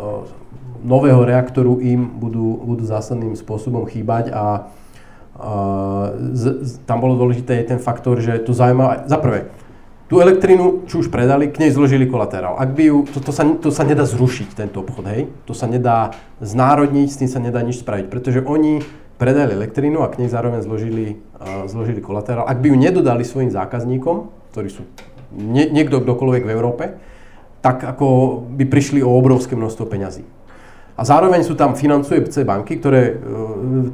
nového reaktoru im budú, budú zásadným spôsobom chýbať a z, z, tam bolo dôležité ten faktor, že to zaujímavé, za prvé, tú elektrínu, či už predali, k nej zložili kolaterál. Ak by ju, to, to, sa, to sa nedá zrušiť, tento obchod, hej? To sa nedá znárodniť, s tým sa nedá nič spraviť, pretože oni predali elektrínu a k nej zároveň zložili, uh, zložili kolaterál. Ak by ju nedodali svojim zákazníkom, ktorí sú nie, niekto kdokoľvek v Európe, tak ako by prišli o obrovské množstvo peňazí. A zároveň sú tam financujúce banky, ktoré e,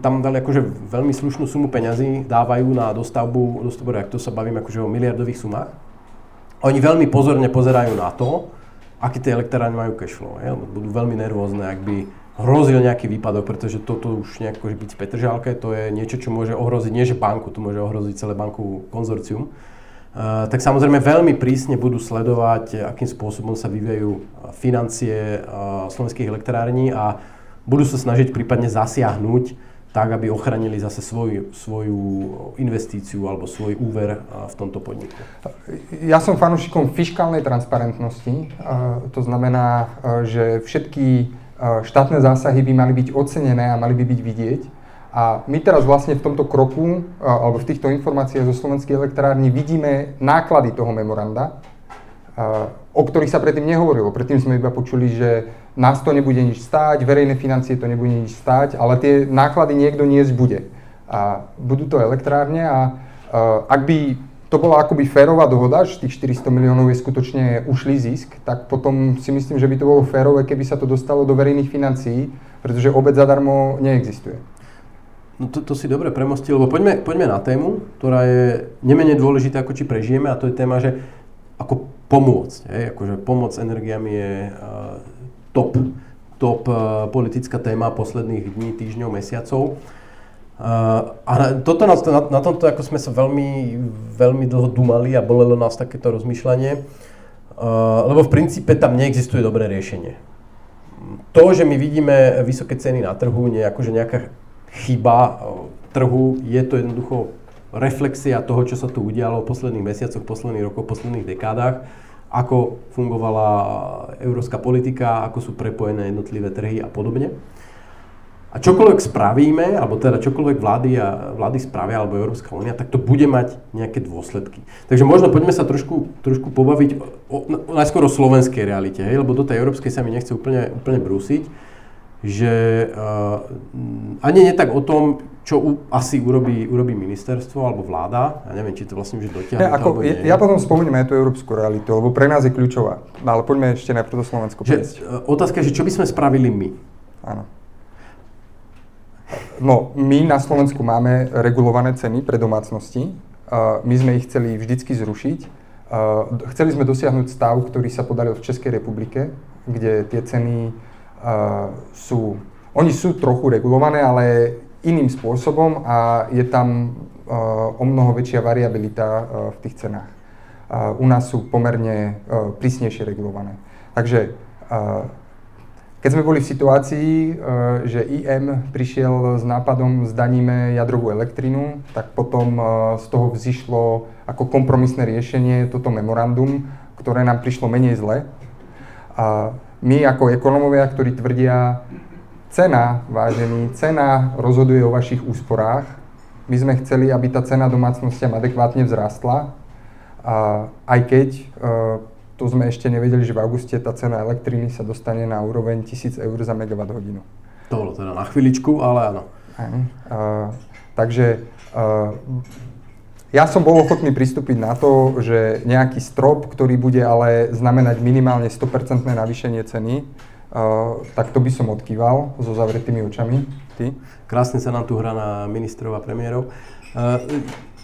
tam dali akože veľmi slušnú sumu peňazí, dávajú na dostavbu, dostavbu reaktorov, sa bavím akože o miliardových sumách. Oni veľmi pozorne pozerajú na to, aké tie elektrárne majú cash flow. Je? Budú veľmi nervózne, ak by hrozil nejaký výpadok, pretože toto už nejako byť v Petržálke, to je niečo, čo môže ohroziť, nie že banku, to môže ohroziť celé bankovú konzorcium. Eh, tak samozrejme veľmi prísne budú sledovať, akým spôsobom sa vyvíjajú eh, financie eh, slovenských elektrární a budú sa snažiť prípadne zasiahnuť tak, aby ochránili zase svoju, svoju investíciu alebo svoj úver v tomto podniku. Ja som fanúšikom fiskálnej transparentnosti. To znamená, že všetky štátne zásahy by mali byť ocenené a mali by byť vidieť. A my teraz vlastne v tomto kroku, alebo v týchto informáciách zo slovenskej elektrárny vidíme náklady toho memoranda, o ktorých sa predtým nehovorilo. Predtým sme iba počuli, že nás to nebude nič stáť, verejné financie to nebude nič stáť, ale tie náklady niekto niesť bude. A budú to elektrárne a ak by to bola akoby férová dohoda, že tých 400 miliónov je skutočne ušlý zisk, tak potom si myslím, že by to bolo férové, keby sa to dostalo do verejných financií, pretože obec zadarmo neexistuje. No to, to si dobre premostil, lebo poďme, poďme na tému, ktorá je nemenej dôležitá, ako či prežijeme, a to je téma, že ako pomôcť. Hej? Akože pomoc energiami je uh, top, top uh, politická téma posledných dní, týždňov, mesiacov. a na, toto nás, na, na tomto ako sme sa veľmi, veľmi dlho dumali a bolelo nás takéto rozmýšľanie, uh, lebo v princípe tam neexistuje dobré riešenie. To, že my vidíme vysoké ceny na trhu, nie akože nejaká chyba uh, trhu, je to jednoducho reflexia toho, čo sa tu udialo v posledných mesiacoch, posledných rokoch, posledných dekádach, ako fungovala európska politika, ako sú prepojené jednotlivé trhy a podobne. A čokoľvek spravíme, alebo teda čokoľvek vlády, a, vlády spravia, alebo Európska únia, tak to bude mať nejaké dôsledky. Takže možno poďme sa trošku, trošku pobaviť o, o, najskôr o slovenskej realite, hej, lebo do tej európskej sa mi nechce úplne, úplne brúsiť, že uh, ani nie tak o tom, čo u, asi urobí, urobí ministerstvo alebo vláda, ja neviem, či to vlastne už dotiahne. Ja, ako, nie. ja potom spomeniem aj tú európsku realitu, lebo pre nás je kľúčová. No, ale poďme ešte najprv do Slovensku. Že, uh, otázka je, že čo by sme spravili my? Áno. No, my na Slovensku máme regulované ceny pre domácnosti. My sme ich chceli vždycky zrušiť. Chceli sme dosiahnuť stav, ktorý sa podaril v Českej republike, kde tie ceny sú... Oni sú trochu regulované, ale iným spôsobom a je tam o mnoho väčšia variabilita v tých cenách. U nás sú pomerne prísnejšie regulované. Takže keď sme boli v situácii, e, že IM prišiel s nápadom zdaníme jadrovú elektrinu, tak potom e, z toho vzýšlo ako kompromisné riešenie toto memorandum, ktoré nám prišlo menej zle. A my ako ekonomovia, ktorí tvrdia, cena, vážený, cena rozhoduje o vašich úsporách. My sme chceli, aby tá cena domácnostiam adekvátne vzrástla, a aj keď e, to sme ešte nevedeli, že v auguste tá cena elektriny sa dostane na úroveň 1000 eur za megawatt hodinu. To bolo teda na chvíličku, ale áno. Uh, takže uh, ja som bol ochotný pristúpiť na to, že nejaký strop, ktorý bude ale znamenať minimálne 100% navýšenie ceny, uh, tak to by som odkýval so zavretými očami. Ty? Krásne sa nám tu hrá na ministrov a premiérov. Uh,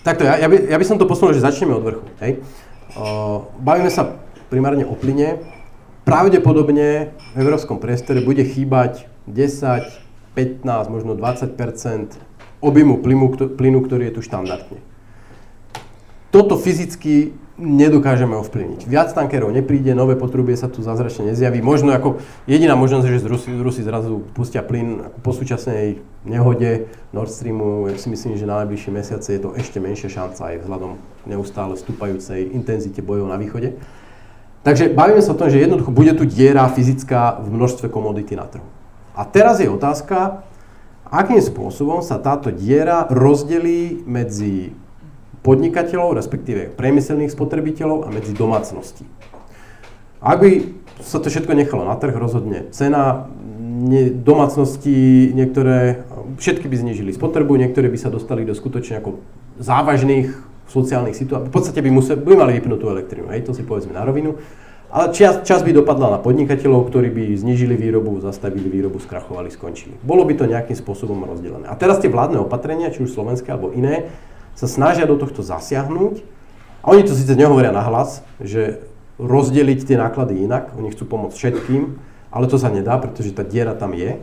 takto, ja, ja, by, ja by som to posunul, že začneme od vrchu. Hej? Uh, bavíme sa primárne o plyne. Pravdepodobne v európskom priestore bude chýbať 10, 15, možno 20 objemu plynu, plynu, ktorý je tu štandardne. Toto fyzicky nedokážeme ovplyvniť. Viac tankerov nepríde, nové potrubie sa tu zázračne nezjaví. Možno ako jediná možnosť, že z Rusy, Rusy zrazu pustia plyn po súčasnej nehode Nord Streamu, ja si myslím, že na najbližšie mesiace je to ešte menšia šanca aj vzhľadom neustále stúpajúcej intenzite bojov na východe. Takže bavíme sa o tom, že jednoducho bude tu diera fyzická v množstve komodity na trhu. A teraz je otázka, akým spôsobom sa táto diera rozdelí medzi podnikateľov, respektíve priemyselných spotrebiteľov a medzi domácnosti. Ak by sa to všetko nechalo na trh, rozhodne cena, ne, domácnosti niektoré, všetky by znižili spotrebu, niektoré by sa dostali do skutočne ako závažných sociálnych situácií. V podstate by, musel, by mali vypnúť tú elektrínu, hej, to si povedzme na rovinu. Ale čas, čas by dopadla na podnikateľov, ktorí by znížili výrobu, zastavili výrobu, skrachovali, skončili. Bolo by to nejakým spôsobom rozdelené. A teraz tie vládne opatrenia, či už slovenské alebo iné, sa snažia do tohto zasiahnuť. A oni to síce nehovoria nahlas, že rozdeliť tie náklady inak, oni chcú pomôcť všetkým, ale to sa nedá, pretože tá diera tam je.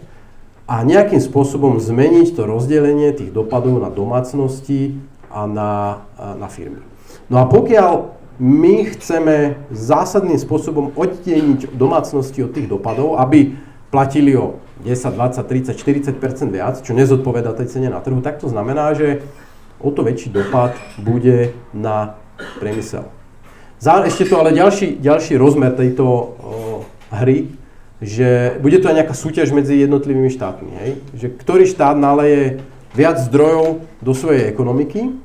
A nejakým spôsobom zmeniť to rozdelenie tých dopadov na domácnosti, a na, na firmy. No a pokiaľ my chceme zásadným spôsobom odtieniť domácnosti od tých dopadov, aby platili o 10, 20, 30, 40 viac, čo nezodpoveda tej cene na trhu, tak to znamená, že o to väčší dopad bude na priemysel. ešte to ale ďalší, ďalší rozmer tejto o, hry, že bude to aj nejaká súťaž medzi jednotlivými štátmi. Hej? Že ktorý štát naleje viac zdrojov do svojej ekonomiky,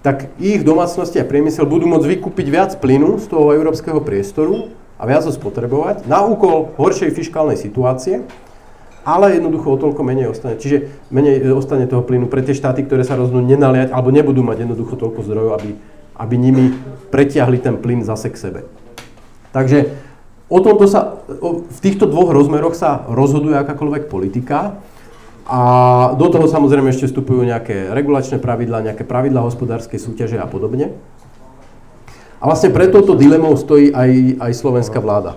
tak ich domácnosti a priemysel budú môcť vykúpiť viac plynu z toho európskeho priestoru a viac ho spotrebovať na úkol horšej fiskálnej situácie, ale jednoducho o toľko menej ostane. Čiže menej e, ostane toho plynu pre tie štáty, ktoré sa rozhodnú nenaliať alebo nebudú mať jednoducho toľko zdrojov, aby, aby nimi pretiahli ten plyn zase k sebe. Takže o tomto sa, v týchto dvoch rozmeroch sa rozhoduje akákoľvek politika. A do toho samozrejme ešte vstupujú nejaké regulačné pravidlá, nejaké pravidlá hospodárskej súťaže a podobne. A vlastne pre touto dilemou stojí aj, aj slovenská vláda.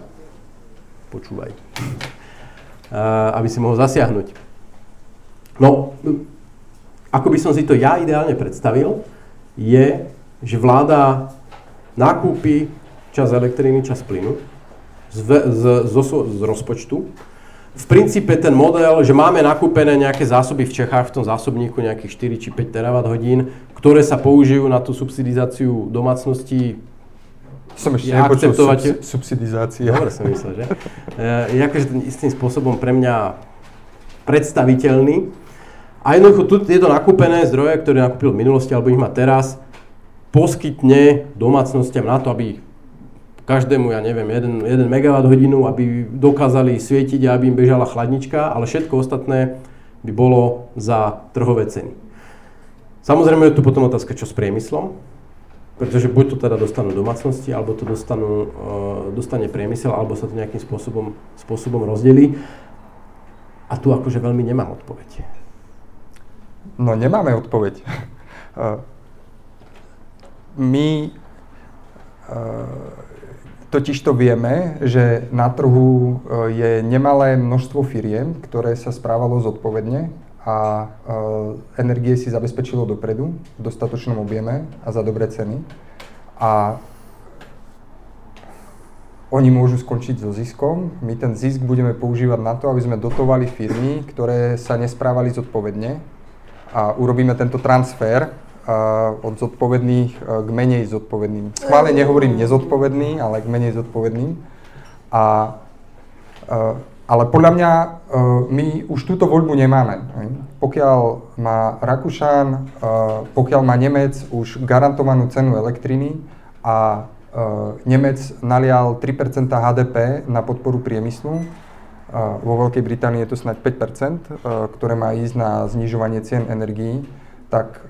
Počúvaj. A, aby si mohol zasiahnuť. No, ako by som si to ja ideálne predstavil, je, že vláda nakúpi čas elektriny, čas plynu z, z, z, z rozpočtu. V princípe ten model, že máme nakúpené nejaké zásoby v Čechách v tom zásobníku nejakých 4 či 5 terawatt hodín, ktoré sa použijú na tú subsidizáciu domácností som ešte nepočul akceptovateľ- sub, subsidizácia. Dobre som myslel, že? E, Je akože ten istým spôsobom pre mňa predstaviteľný. A jednoducho tu tieto nakúpené zdroje, ktoré nakúpil v minulosti alebo ich má teraz, poskytne domácnostiam na to, aby každému, ja neviem, 1, 1 MWh hodinu, aby dokázali svietiť a aby im bežala chladnička, ale všetko ostatné by bolo za trhové ceny. Samozrejme je tu potom otázka, čo s priemyslom, pretože buď to teda dostanú domácnosti, alebo to dostanú, uh, dostane priemysel, alebo sa to nejakým spôsobom, spôsobom rozdelí. A tu akože veľmi nemám odpoveď. No nemáme odpoveď. Eh, My totiž to vieme, že na trhu eh, je nemalé množstvo firiem, ktoré sa správalo zodpovedne a eh, energie si zabezpečilo dopredu v dostatočnom objeme a za dobré ceny. A oni môžu skončiť so ziskom. My ten zisk budeme používať na to, aby sme dotovali firmy, ktoré sa nesprávali zodpovedne a urobíme tento transfer a, od zodpovedných a, k menej zodpovedným. Schválne nehovorím nezodpovedný, ale k menej zodpovedným. A, ale podľa mňa a, my už túto voľbu nemáme. Pokiaľ má Rakúšan, a, pokiaľ má Nemec už garantovanú cenu elektriny a a, Nemec nalial 3% HDP na podporu priemyslu, vo Veľkej Británii je to snáď 5%, a, ktoré má ísť na znižovanie cien energií, tak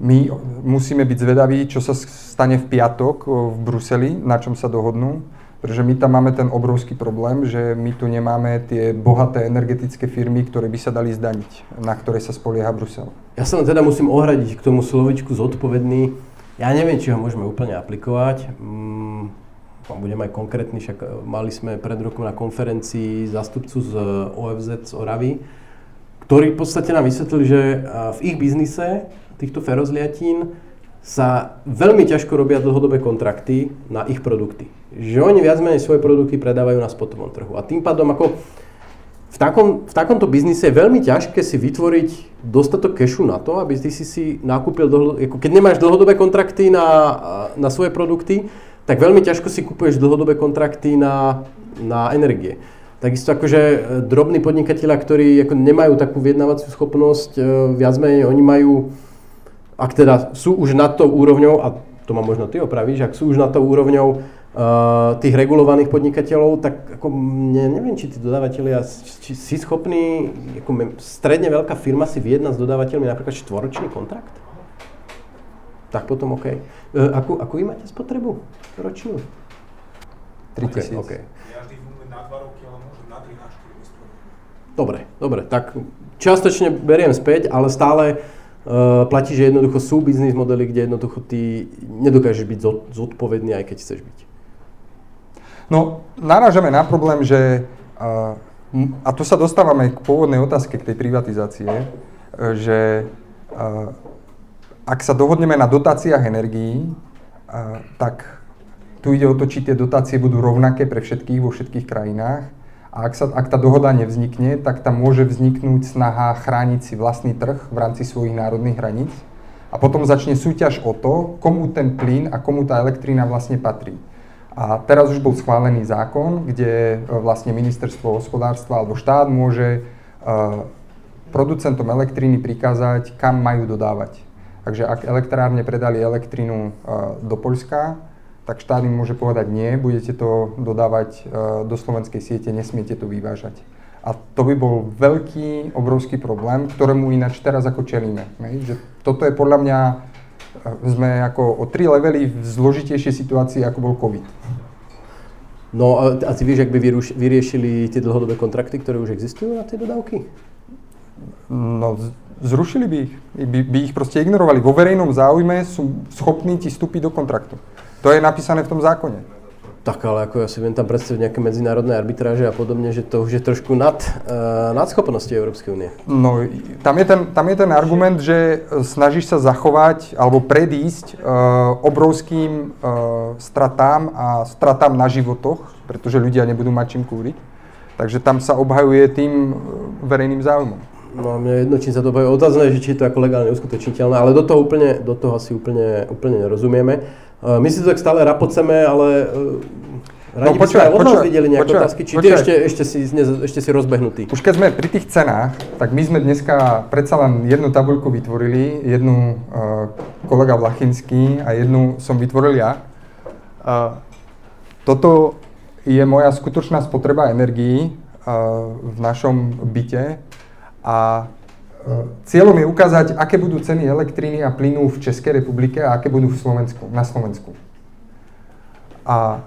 my musíme byť zvedaví, čo sa stane v piatok v Bruseli, na čom sa dohodnú, pretože my tam máme ten obrovský problém, že my tu nemáme tie bohaté energetické firmy, ktoré by sa dali zdaniť, na ktoré sa spolieha Brusel. Ja sa teda musím ohradiť k tomu slovičku zodpovedný. Ja neviem, či ho môžeme úplne aplikovať. Mm, budem aj konkrétny, však e, mali sme pred rokom na konferencii zástupcu z OFZ z Oravy, ktorí v podstate nám vysvetlili, že a, v ich biznise týchto ferozliatín sa veľmi ťažko robia dlhodobé kontrakty na ich produkty. Že oni viac menej svoje produkty predávajú na spotovom trhu. A tým pádom ako v, takom, v takomto biznise je veľmi ťažké si vytvoriť dostatok kešu na to, aby ty si si nakúpil, dlho, ako keď nemáš dlhodobé kontrakty na, na svoje produkty, tak veľmi ťažko si kupuješ dlhodobé kontrakty na, na energie. Takisto akože e, drobní podnikatelia, ktorí ako nemajú takú vyjednávaciu schopnosť, e, viac menej oni majú, ak teda sú už nad tou úrovňou, a to ma možno ty opravíš, ak sú už nad tou úrovňou tých regulovaných podnikateľov, tak ako ne, neviem, či tí dodávateľia, či si schopní, ako stredne veľká firma si vyjedná s dodávateľmi napríklad štvoročný kontrakt? Tak potom OK. Uh, akú, akú vy máte spotrebu ročnú? 3000. OK, OK. Ja vždy fungujem na 2 roky, ale môžem na 3, na 4 vystrojím. Dobre, dobre, tak čiastočne beriem späť, ale stále uh, platí, že jednoducho sú biznis modely, kde jednoducho ty nedokážeš byť zod- zodpovedný, aj keď chceš byť. No, narážame na problém, že, a, tu sa dostávame k pôvodnej otázke, k tej privatizácie, e, že ak sa dohodneme na dotáciách energií, a, tak tu ide o to, či tie dotácie budú rovnaké pre všetkých vo všetkých krajinách. A ak, sa, ak tá dohoda nevznikne, tak tam môže vzniknúť snaha chrániť si vlastný trh v rámci svojich národných hraníc. A potom začne súťaž o to, komu ten plyn a komu tá elektrína vlastne patrí. A teraz už bol schválený zákon, kde e, vlastne ministerstvo hospodárstva alebo štát môže e, producentom elektriny prikázať, kam majú dodávať. Takže ak elektrárne predali elektrínu e, do Poľska, tak štát im môže povedať nie, budete to dodávať do slovenskej siete, nesmiete to vyvážať. A to by bol veľký, obrovský problém, ktorému ináč teraz ako čelíme. Že toto je podľa mňa, sme ako o tri levely v zložitejšej situácii, ako bol COVID. No a, a ty vieš, ak by vyriešili tie dlhodobé kontrakty, ktoré už existujú na tie dodávky? No, zrušili by ich. By, by ich proste ignorovali. Vo verejnom záujme sú schopní ti vstúpiť do kontraktu. To je napísané v tom zákone. Tak ale ako ja si viem tam predstaviť nejaké medzinárodné arbitráže a podobne, že to už je trošku nad, uh, nad schopnosti Európskej únie. No, tam je, ten, tam je ten argument, že snažíš sa zachovať alebo predísť uh, obrovským uh, stratám a stratám na životoch, pretože ľudia nebudú mať čím kúriť. Takže tam sa obhajuje tým verejným záujmom. No a mňa jedno, či sa to bude otázne, že či je to ako legálne uskutočniteľné, ale do toho úplne, do toho asi úplne, úplne nerozumieme. My si to tak stále rapoceme, ale e, radi no, počúvaj, od nás videli nejaké počúvaj, otázky, či počúvaj. ešte, ešte, si, ešte si rozbehnutý. Už keď sme pri tých cenách, tak my sme dneska predsa len jednu tabuľku vytvorili, jednu uh, kolega Vlachinský a jednu som vytvoril ja. Uh, toto je moja skutočná spotreba energií uh, v našom byte a Cieľom je ukázať, aké budú ceny elektriny a plynu v Českej republike a aké budú v Slovensku, na Slovensku. A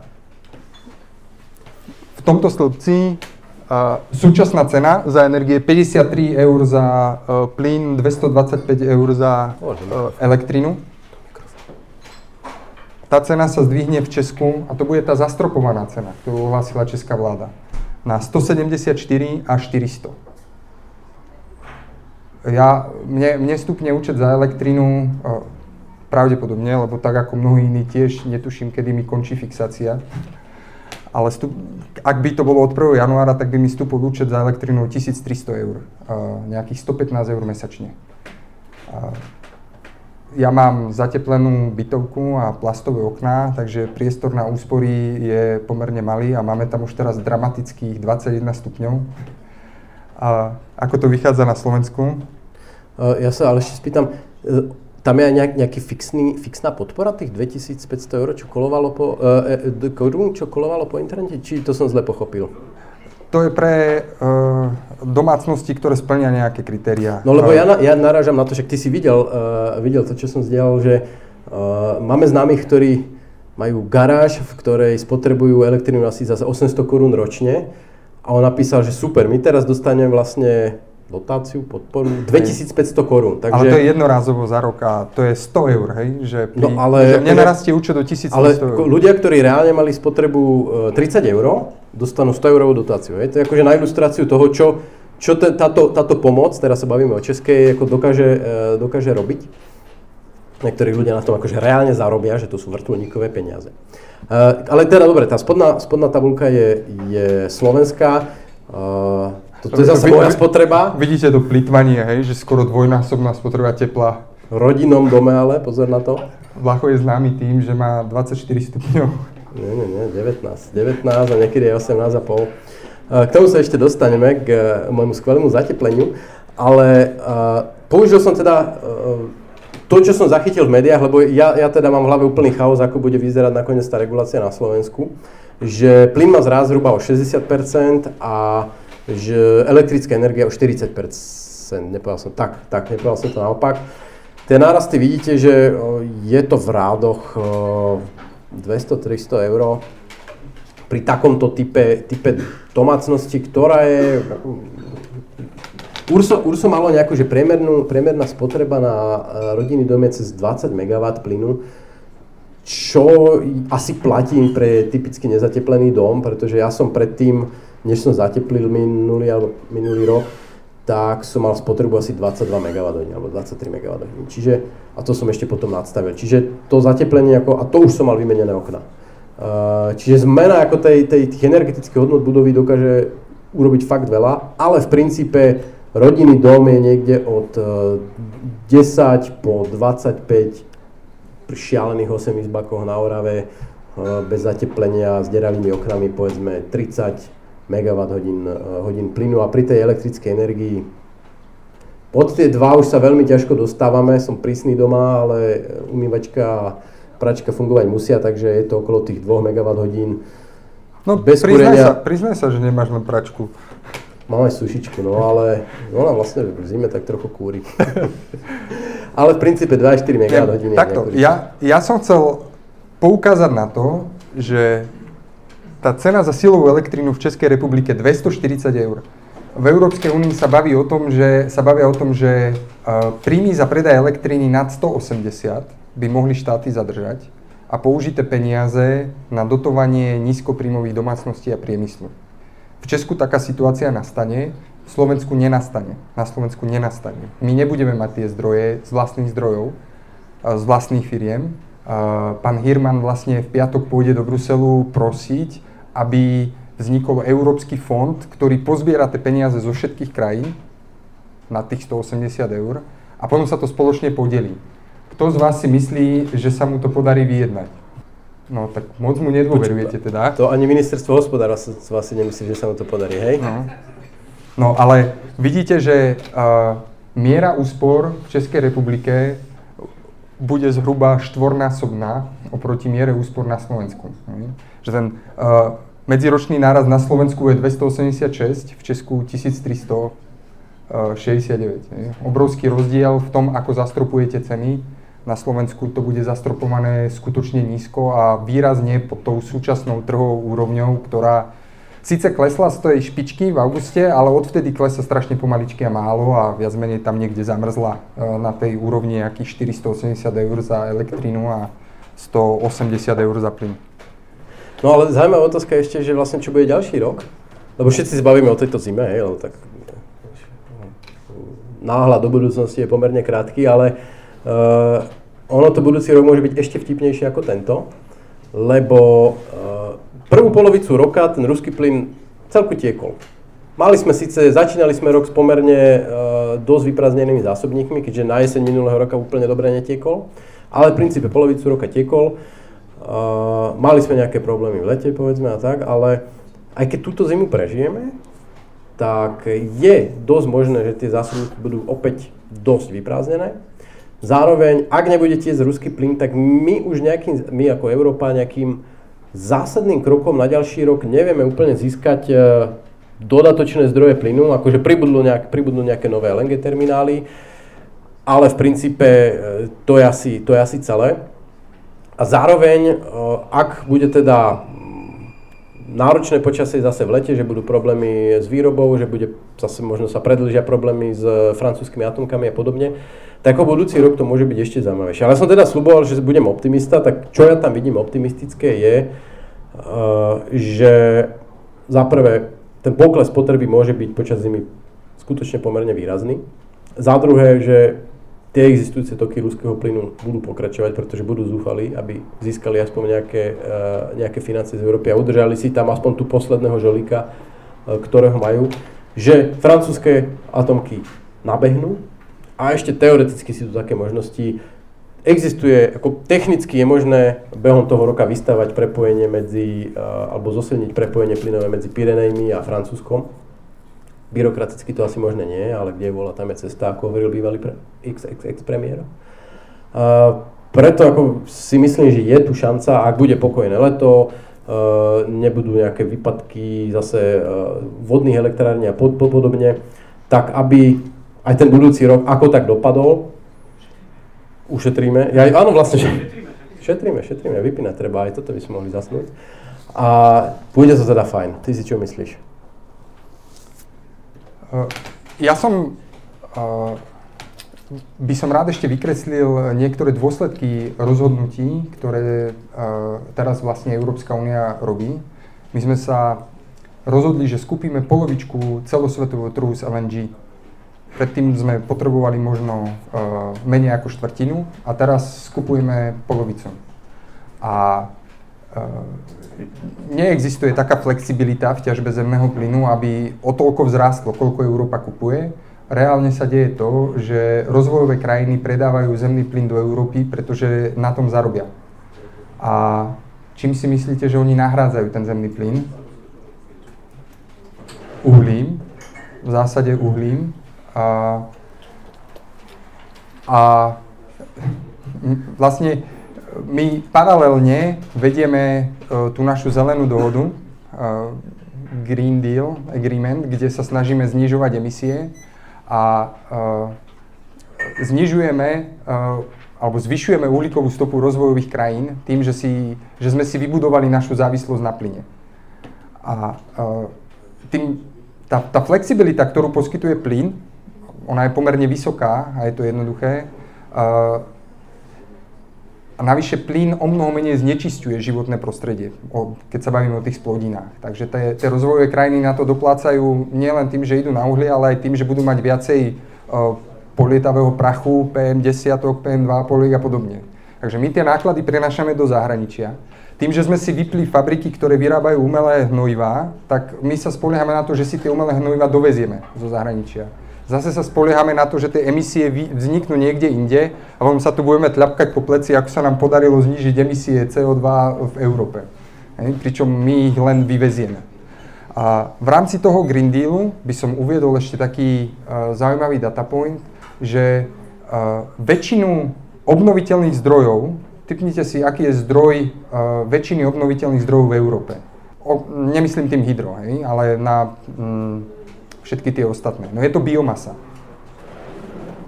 v tomto stĺpci uh, súčasná cena za energie 53 eur za uh, plyn, 225 eur za uh, elektrinu. Tá cena sa zdvihne v Česku a to bude tá zastropovaná cena, ktorú ohlásila česká vláda na 174 až 400 ja, mne, mne stupne účet za elektrinu pravdepodobne, lebo tak ako mnohí iní tiež netuším, kedy mi končí fixácia. Ale stup, ak by to bolo od 1. januára, tak by mi stúpol účet za elektrinu 1300 eur, nejakých 115 eur mesačne. Ja mám zateplenú bytovku a plastové okná, takže priestor na úspory je pomerne malý a máme tam už teraz dramatických 21 stupňov. A ako to vychádza na Slovensku? Eh, ja sa ale ešte spýtam, eh, tam je aj nejak, nejaký fixný, fixná podpora tých 2500 eur, čo kolovalo po, e, korún, čo kolovalo po internete? Či to som zle pochopil? To je pre uh, domácnosti, ktoré splnia nejaké kritériá. No lebo ja, na, ja narážam na to, že ty si videl, uh, videl to, čo som zdieľal, že uh, máme známych, ktorí majú garáž, v ktorej spotrebujú elektrínu asi za 800 korún ročne a on napísal, že super, my teraz dostaneme vlastne dotáciu, podporu, 2500 korún. Takže... Ale to je jednorázovo za rok a to je 100 eur, hej? Že, pri, no, ale, že nenarastie účet do 1100 ale eur. ľudia, ktorí reálne mali spotrebu 30 e, eur, dostanú 100 eurovú dotáciu. Hej? To je akože na ilustráciu toho, čo, čo te, táto, táto pomoc, teraz sa bavíme o českej, ako dokáže, e, dokáže robiť. Niektorí ľudia na tom akože reálne zarobia, že to sú vrtulníkové peniaze. Uh, ale teda dobre, tá spodná, spodná tabulka je, je slovenská. Toto je zase moja spotreba. Vidíte to plýtvanie, hej, že skoro dvojnásobná spotreba tepla. Rodinnom dome ale, pozor na to. Vlacho je známy tým, že má 24 stupňov. Nie, nie, nie, 19. 19 a niekedy aj 18 a pol. K tomu sa ešte dostaneme, k e, môjmu skvelému zatepleniu, ale uh, použil som teda uh, to, čo som zachytil v médiách, lebo ja, ja teda mám v hlave úplný chaos, ako bude vyzerať nakoniec tá regulácia na Slovensku, že plyn má zráz zhruba o 60% a že elektrická energia o 40%, nepovedal som tak, tak, nepovedal som to naopak. Tie nárasty vidíte, že je to v rádoch 200-300 eur pri takomto type, type domácnosti, ktorá je... Urso, Urso malo nejakú, že priemernú, priemerná spotreba na rodinný dom je cez 20 MW plynu, čo asi platí pre typicky nezateplený dom, pretože ja som predtým než som zateplil minulý, alebo minulý rok, tak som mal spotrebu asi 22 MWh alebo 23 MWh. Čiže, a to som ešte potom nadstavil. Čiže to zateplenie, ako, a to už som mal vymenené okna. Uh, čiže zmena ako tej, tej, tých energetických hodnot budovy dokáže urobiť fakt veľa, ale v princípe rodinný dom je niekde od uh, 10 po 25 pri šialených 8 izbakoch na Orave uh, bez zateplenia s deravými oknami povedzme 30 MWh hodín, eh, hodín plynu a pri tej elektrickej energii pod tie dva už sa veľmi ťažko dostávame, som prísny doma, ale umývačka a pračka fungovať musia, takže je to okolo tých 2 MWh. No bez priznaj sa, priznaj sa, že nemáš len pračku. Mám aj sušičku, no ale ona vlastne v zime tak trochu kúri. ale v princípe 2-4 MWh. Takto, ja, ja som chcel poukázať na to, že tá cena za silovú elektrínu v Českej republike 240 eur. V Európskej únii sa baví o tom, že, sa bavia o tom, že uh, príjmy za predaj elektriny nad 180 by mohli štáty zadržať a použité peniaze na dotovanie nízkopríjmových domácností a priemyslu. V Česku taká situácia nastane, v Slovensku nenastane. Na Slovensku nenastane. My nebudeme mať tie zdroje z vlastných zdrojov, z vlastných firiem. Pán Hirman vlastne v piatok pôjde do Bruselu prosiť, aby vznikol Európsky fond, ktorý pozbiera tie peniaze zo všetkých krajín na tých 180 eur a potom sa to spoločne podelí. Kto z vás si myslí, že sa mu to podarí vyjednať? No tak moc mu nedôverujete teda. To ani ministerstvo hospodárstva si nemyslí, že sa mu to podarí, hej? No. No ale vidíte, že uh, miera úspor v Českej republike bude zhruba štvornásobná oproti miere úspor na Slovensku. Že ten uh, medziročný náraz na Slovensku je 286, v Česku 1369. Hm? Obrovský rozdiel v tom, ako zastropujete ceny. Na Slovensku to bude zastropované skutočne nízko a výrazne pod tou súčasnou trhovou úrovňou, ktorá Sice klesla z tej špičky v auguste, ale odvtedy klesa strašne pomaličky a málo a viac menej tam niekde zamrzla e, na tej úrovni nejakých 480 eur za elektrínu a 180 eur za plyn. No ale zaujímavá otázka ešte, že vlastne čo bude ďalší rok, lebo všetci si bavíme o tejto zime, hej, lebo tak náhľad do budúcnosti je pomerne krátky, ale uh, ono to budúci rok môže byť ešte vtipnejšie ako tento, lebo uh, Prvú polovicu roka ten ruský plyn celku tiekol. Mali sme síce, začínali sme rok s pomerne uh, dosť vyprázdnenými zásobníkmi, keďže na jeseň minulého roka úplne dobre netiekol, ale v princípe polovicu roka tiekol. Uh, mali sme nejaké problémy v lete, povedzme a tak, ale aj keď túto zimu prežijeme, tak je dosť možné, že tie zásobníky budú opäť dosť vyprázdnené. Zároveň, ak nebude tiesť ruský plyn, tak my už nejakým, my ako Európa nejakým zásadným krokom na ďalší rok nevieme úplne získať e, dodatočné zdroje plynu, akože pribudnú, nejak, pribudnú nejaké nové LNG terminály, ale v princípe e, to je asi, to je asi celé. A zároveň, e, ak bude teda náročné počasie zase v lete, že budú problémy s výrobou, že bude zase možno sa predlžia problémy s francúzskými atomkami a podobne, tak o budúci rok to môže byť ešte zaujímavejšie. Ale som teda sluboval, že budem optimista, tak čo ja tam vidím optimistické je, uh, že za prvé ten pokles potreby môže byť počas zimy skutočne pomerne výrazný. Za druhé, že tie existujúce toky ruského plynu budú pokračovať, pretože budú zúfali, aby získali aspoň nejaké, uh, nejaké financie z Európy a udržali si tam aspoň tú posledného žolíka, uh, ktorého majú, že francúzske atomky nabehnú, a ešte teoreticky si tu také možnosti. Existuje, ako technicky je možné behom toho roka vystavať prepojenie medzi, alebo zosilniť prepojenie plynové medzi Pyrenejmi a Francúzskom. Byrokraticky to asi možné nie, ale kde je vola, tam je cesta, ako hovoril bývalý pre, ex, ex, ex premiér. preto ako si myslím, že je tu šanca, ak bude pokojné leto, Uh, nebudú nejaké výpadky zase uh, vodných elektrární a pod, pod, podobne, tak aby aj ten budúci rok, ako tak dopadol, ušetríme. Ja, áno, vlastne, že, šetríme, šetríme, vypínať treba, aj toto by sme mohli zasnúť. A pôjde to teda fajn. Ty si čo myslíš? Uh, ja som, uh, by som rád ešte vykreslil niektoré dôsledky rozhodnutí, ktoré uh, teraz vlastne Európska únia robí. My sme sa rozhodli, že skúpime polovičku celosvetového trhu s LNG Predtým sme potrebovali možno menej ako štvrtinu a teraz skupujeme polovicu. A neexistuje taká flexibilita v ťažbe zemného plynu, aby o toľko vzrástlo, koľko Európa kupuje. Reálne sa deje to, že rozvojové krajiny predávajú zemný plyn do Európy, pretože na tom zarobia. A čím si myslíte, že oni nahrádzajú ten zemný plyn? Uhlím, v zásade uhlím. A, a vlastne my paralelne vedieme uh, tú našu zelenú dohodu, uh, Green Deal Agreement, kde sa snažíme znižovať emisie a uh, znižujeme alebo zvyšujeme uhlíkovú stopu rozvojových krajín tým, že, si, že sme si vybudovali našu závislosť na plyne. A tým, tá, tá flexibilita, ktorú poskytuje plyn, ona je pomerne vysoká a je to jednoduché. A navyše plyn o mnoho menej znečisťuje životné prostredie, keď sa bavíme o tých splodinách. Takže tie, rozvojové krajiny na to doplácajú nielen tým, že idú na uhlie, ale aj tým, že budú mať viacej polietavého prachu, PM10, PM2,5 a podobne. Takže my tie náklady prenašame do zahraničia. Tým, že sme si vypli fabriky, ktoré vyrábajú umelé hnojivá, tak my sa spoliehame na to, že si tie umelé hnojivá dovezieme zo zahraničia. Zase sa spoliehame na to, že tie emisie vzniknú niekde inde a potom sa tu budeme tľapkať po pleci, ako sa nám podarilo znížiť emisie CO2 v Európe. Hej, pričom my ich len vyvezieme. A v rámci toho Green Dealu by som uviedol ešte taký uh, zaujímavý datapoint, že uh, väčšinu obnoviteľných zdrojov Typnite si, aký je zdroj uh, väčšiny obnoviteľných zdrojov v Európe. O, nemyslím tým hydro, hej, ale na mm, všetky tie ostatné. No je to biomasa.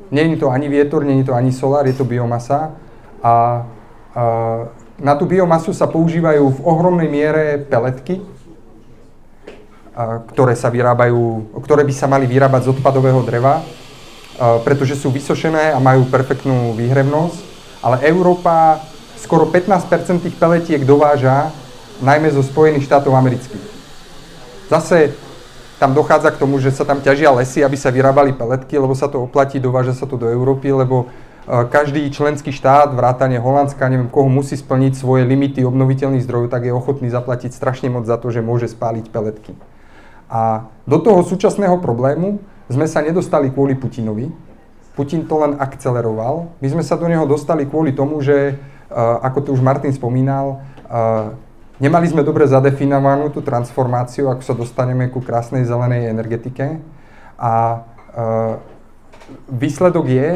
Je to ani vietor, je to ani solár, je to biomasa. A uh, na tú biomasu sa používajú v ohromnej miere peletky, uh, ktoré sa vyrábajú, ktoré by sa mali vyrábať z odpadového dreva, uh, pretože sú vysošené a majú perfektnú výhrevnosť ale Európa skoro 15% tých peletiek dováža najmä zo Spojených štátov amerických. Zase tam dochádza k tomu, že sa tam ťažia lesy, aby sa vyrábali peletky, lebo sa to oplatí, dováža sa to do Európy, lebo e, každý členský štát, vrátane Holandska, neviem koho, musí splniť svoje limity obnoviteľných zdrojov, tak je ochotný zaplatiť strašne moc za to, že môže spáliť peletky. A do toho súčasného problému sme sa nedostali kvôli Putinovi, Putin to len akceleroval. My sme sa do neho dostali kvôli tomu, že, uh, ako tu už Martin spomínal, uh, nemali sme dobre zadefinovanú tú transformáciu, ako sa dostaneme ku krásnej zelenej energetike. A uh, výsledok je,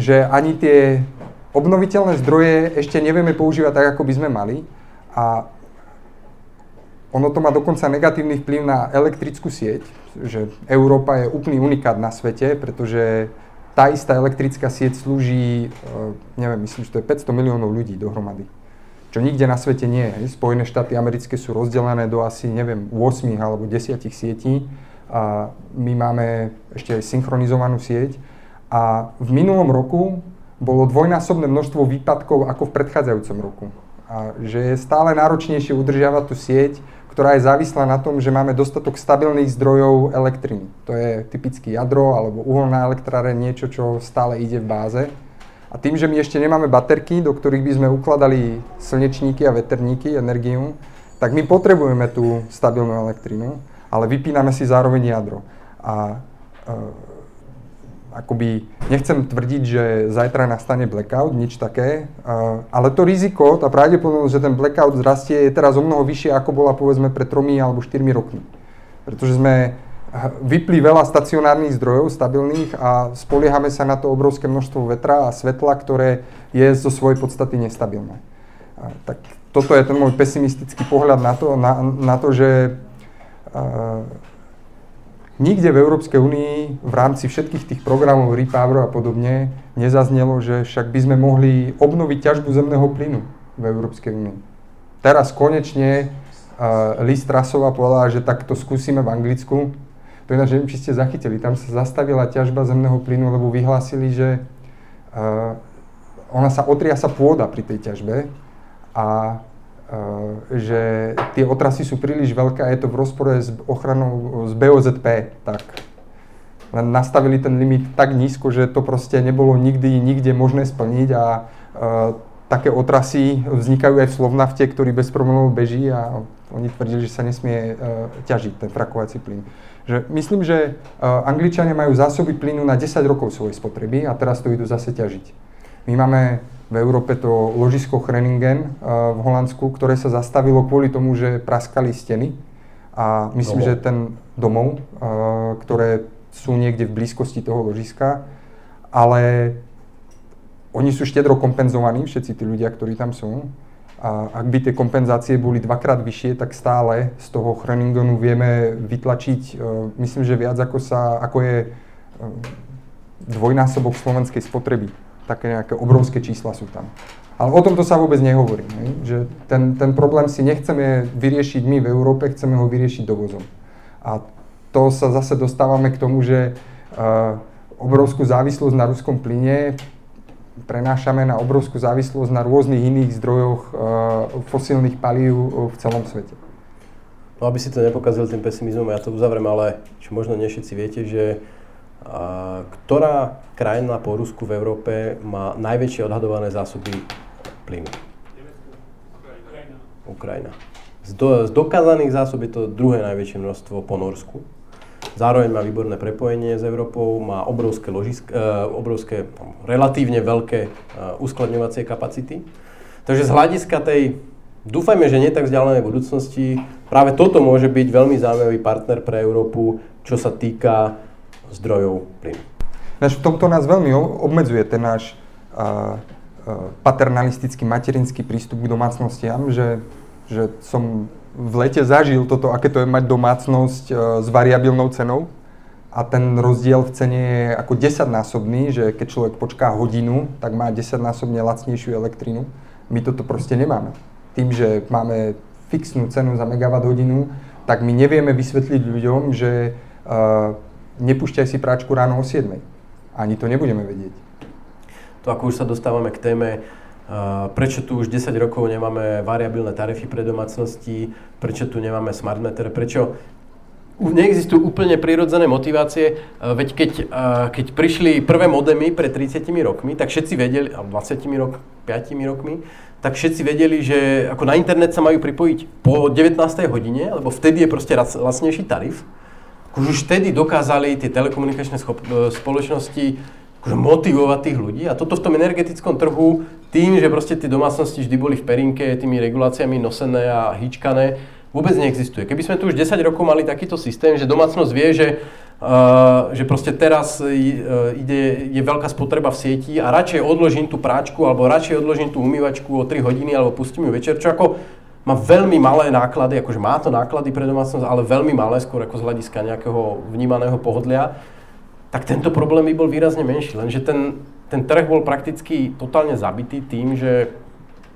že ani tie obnoviteľné zdroje ešte nevieme používať tak, ako by sme mali. A ono to má dokonca negatívny vplyv na elektrickú sieť, že Európa je úplný unikát na svete, pretože tá istá elektrická sieť slúži, e, neviem, myslím, že to je 500 miliónov ľudí dohromady. Čo nikde na svete nie je. Spojené štáty americké sú rozdelené do asi, neviem, 8 alebo 10 sietí. A my máme ešte aj synchronizovanú sieť. A v minulom roku bolo dvojnásobné množstvo výpadkov ako v predchádzajúcom roku. A že je stále náročnejšie udržiavať tú sieť, ktorá je závislá na tom, že máme dostatok stabilných zdrojov elektriny. To je typicky jadro alebo uholná elektráreň, niečo, čo stále ide v báze. A tým, že my ešte nemáme baterky, do ktorých by sme ukladali slnečníky a veterníky, energiu, tak my potrebujeme tú stabilnú elektrinu, ale vypíname si zároveň jadro. A e, akoby, nechcem tvrdiť, že zajtra nastane blackout, nič také, ale to riziko, tá pravdepodobnosť, že ten blackout zrastie, je teraz o mnoho vyššie, ako bola povedzme pred 3 alebo 4 rokmi. Pretože sme vypli veľa stacionárnych zdrojov stabilných a spoliehame sa na to obrovské množstvo vetra a svetla, ktoré je zo svojej podstaty nestabilné. A, tak toto je ten môj pesimistický pohľad na to, na, na to že Nikde v Európskej únii v rámci všetkých tých programov Repower a podobne nezaznelo, že však by sme mohli obnoviť ťažbu zemného plynu v Európskej únii. Teraz konečne uh, Liz Trasová povedala, že tak to skúsime v Anglicku. Je neviem, či ste zachytili. Tam sa zastavila ťažba zemného plynu, lebo vyhlásili, že uh, ona sa otriasa pôda pri tej ťažbe a Eh, že tie otrasy sú príliš veľké a je to v rozpore s ochranou z BOZP, tak len nastavili ten limit tak nízko, že to proste nebolo nikdy nikde možné splniť a uh, také otrasy vznikajú aj v Slovnafte, ktorý bez problémov beží a oni tvrdili, že sa nesmie uh, ťažiť ten frakovací plyn. Že myslím, že uh, Angličania majú zásoby plynu na 10 rokov svojej spotreby a teraz to idú zase ťažiť. My máme v Európe to ložisko Chreningen eh, v Holandsku, ktoré sa zastavilo kvôli tomu, že praskali steny. A myslím, domov. že ten domov, eh, ktoré sú niekde v blízkosti toho ložiska, ale oni sú štedro kompenzovaní, všetci tí ľudia, ktorí tam sú. A ak by tie kompenzácie boli dvakrát vyššie, tak stále z toho Chreningenu vieme vytlačiť, eh, myslím, že viac ako, sa, ako je dvojnásobok slovenskej spotreby také nejaké obrovské čísla sú tam. Ale o tomto sa vôbec nehovorí. Ne? Že ten, ten problém si nechceme vyriešiť my v Európe, chceme ho vyriešiť dovozom. A to sa zase dostávame k tomu, že uh, obrovskú závislosť na ruskom plyne prenášame na obrovskú závislosť na rôznych iných zdrojoch uh, fosílnych palív v celom svete. No aby si to nepokazil tým pesimizmom, ja to uzavriem, ale čo možno nie všetci viete, že a, ktorá krajina po Rusku v Európe má najväčšie odhadované zásoby plynu? Ukrajina. Z, do, z dokázaných zásob je to druhé najväčšie množstvo po Norsku. Zároveň má výborné prepojenie s Európou, má obrovské, ložisk, uh, obrovské relatívne veľké uh, uskladňovacie kapacity. Takže z hľadiska tej dúfajme, že nie tak vzdialenej budúcnosti. Práve toto môže byť veľmi zaujímavý partner pre Európu, čo sa týka zdrojov plynu. v tomto nás veľmi obmedzuje ten náš uh, paternalistický materinský prístup k domácnostiam, že, že som v lete zažil toto, aké to je mať domácnosť uh, s variabilnou cenou a ten rozdiel v cene je ako 10-násobný, že keď človek počká hodinu, tak má 10-násobne lacnejšiu elektrínu. My toto proste nemáme tým, že máme fixnú cenu za megawatt hodinu, tak my nevieme vysvetliť ľuďom, že uh, nepúšťaj si práčku ráno o 7. Ani to nebudeme vedieť. To ako už sa dostávame k téme, prečo tu už 10 rokov nemáme variabilné tarify pre domácnosti, prečo tu nemáme smart meter, prečo neexistujú úplne prirodzené motivácie, veď keď, keď prišli prvé modemy pred 30 rokmi, tak všetci vedeli, a 20 rok, 5 rokmi, tak všetci vedeli, že ako na internet sa majú pripojiť po 19. hodine, lebo vtedy je proste lacnejší tarif. Už vtedy dokázali tie telekomunikačné schop- e, spoločnosti akože motivovať tých ľudí a toto v tom energetickom trhu tým, že proste tie domácnosti vždy boli v perinke tými reguláciami nosené a hýčkané, vôbec neexistuje. Keby sme tu už 10 rokov mali takýto systém, že domácnosť vie, že Uh, že proste teraz uh, ide, je veľká spotreba v sieti a radšej odložím tú práčku alebo radšej odložím tú umývačku o 3 hodiny alebo pustím ju večer, čo ako má veľmi malé náklady, akože má to náklady pre domácnosť, ale veľmi malé, skôr ako z hľadiska nejakého vnímaného pohodlia, tak tento problém by bol výrazne menší. Lenže ten, ten trh bol prakticky totálne zabitý tým, že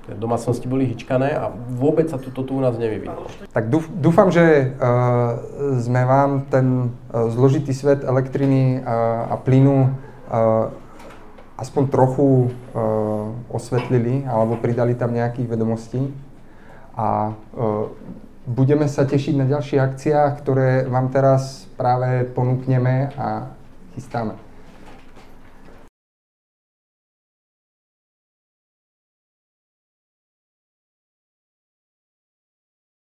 domácnosti boli hyčkané a vôbec sa toto tu u nás nevyvinulo. Tak dúfam, že uh, sme vám ten uh, zložitý svet elektriny uh, a plynu uh, aspoň trochu uh, osvetlili alebo pridali tam nejakých vedomostí. A uh, budeme sa tešiť na ďalších akciách, ktoré vám teraz práve ponúkneme a está lá.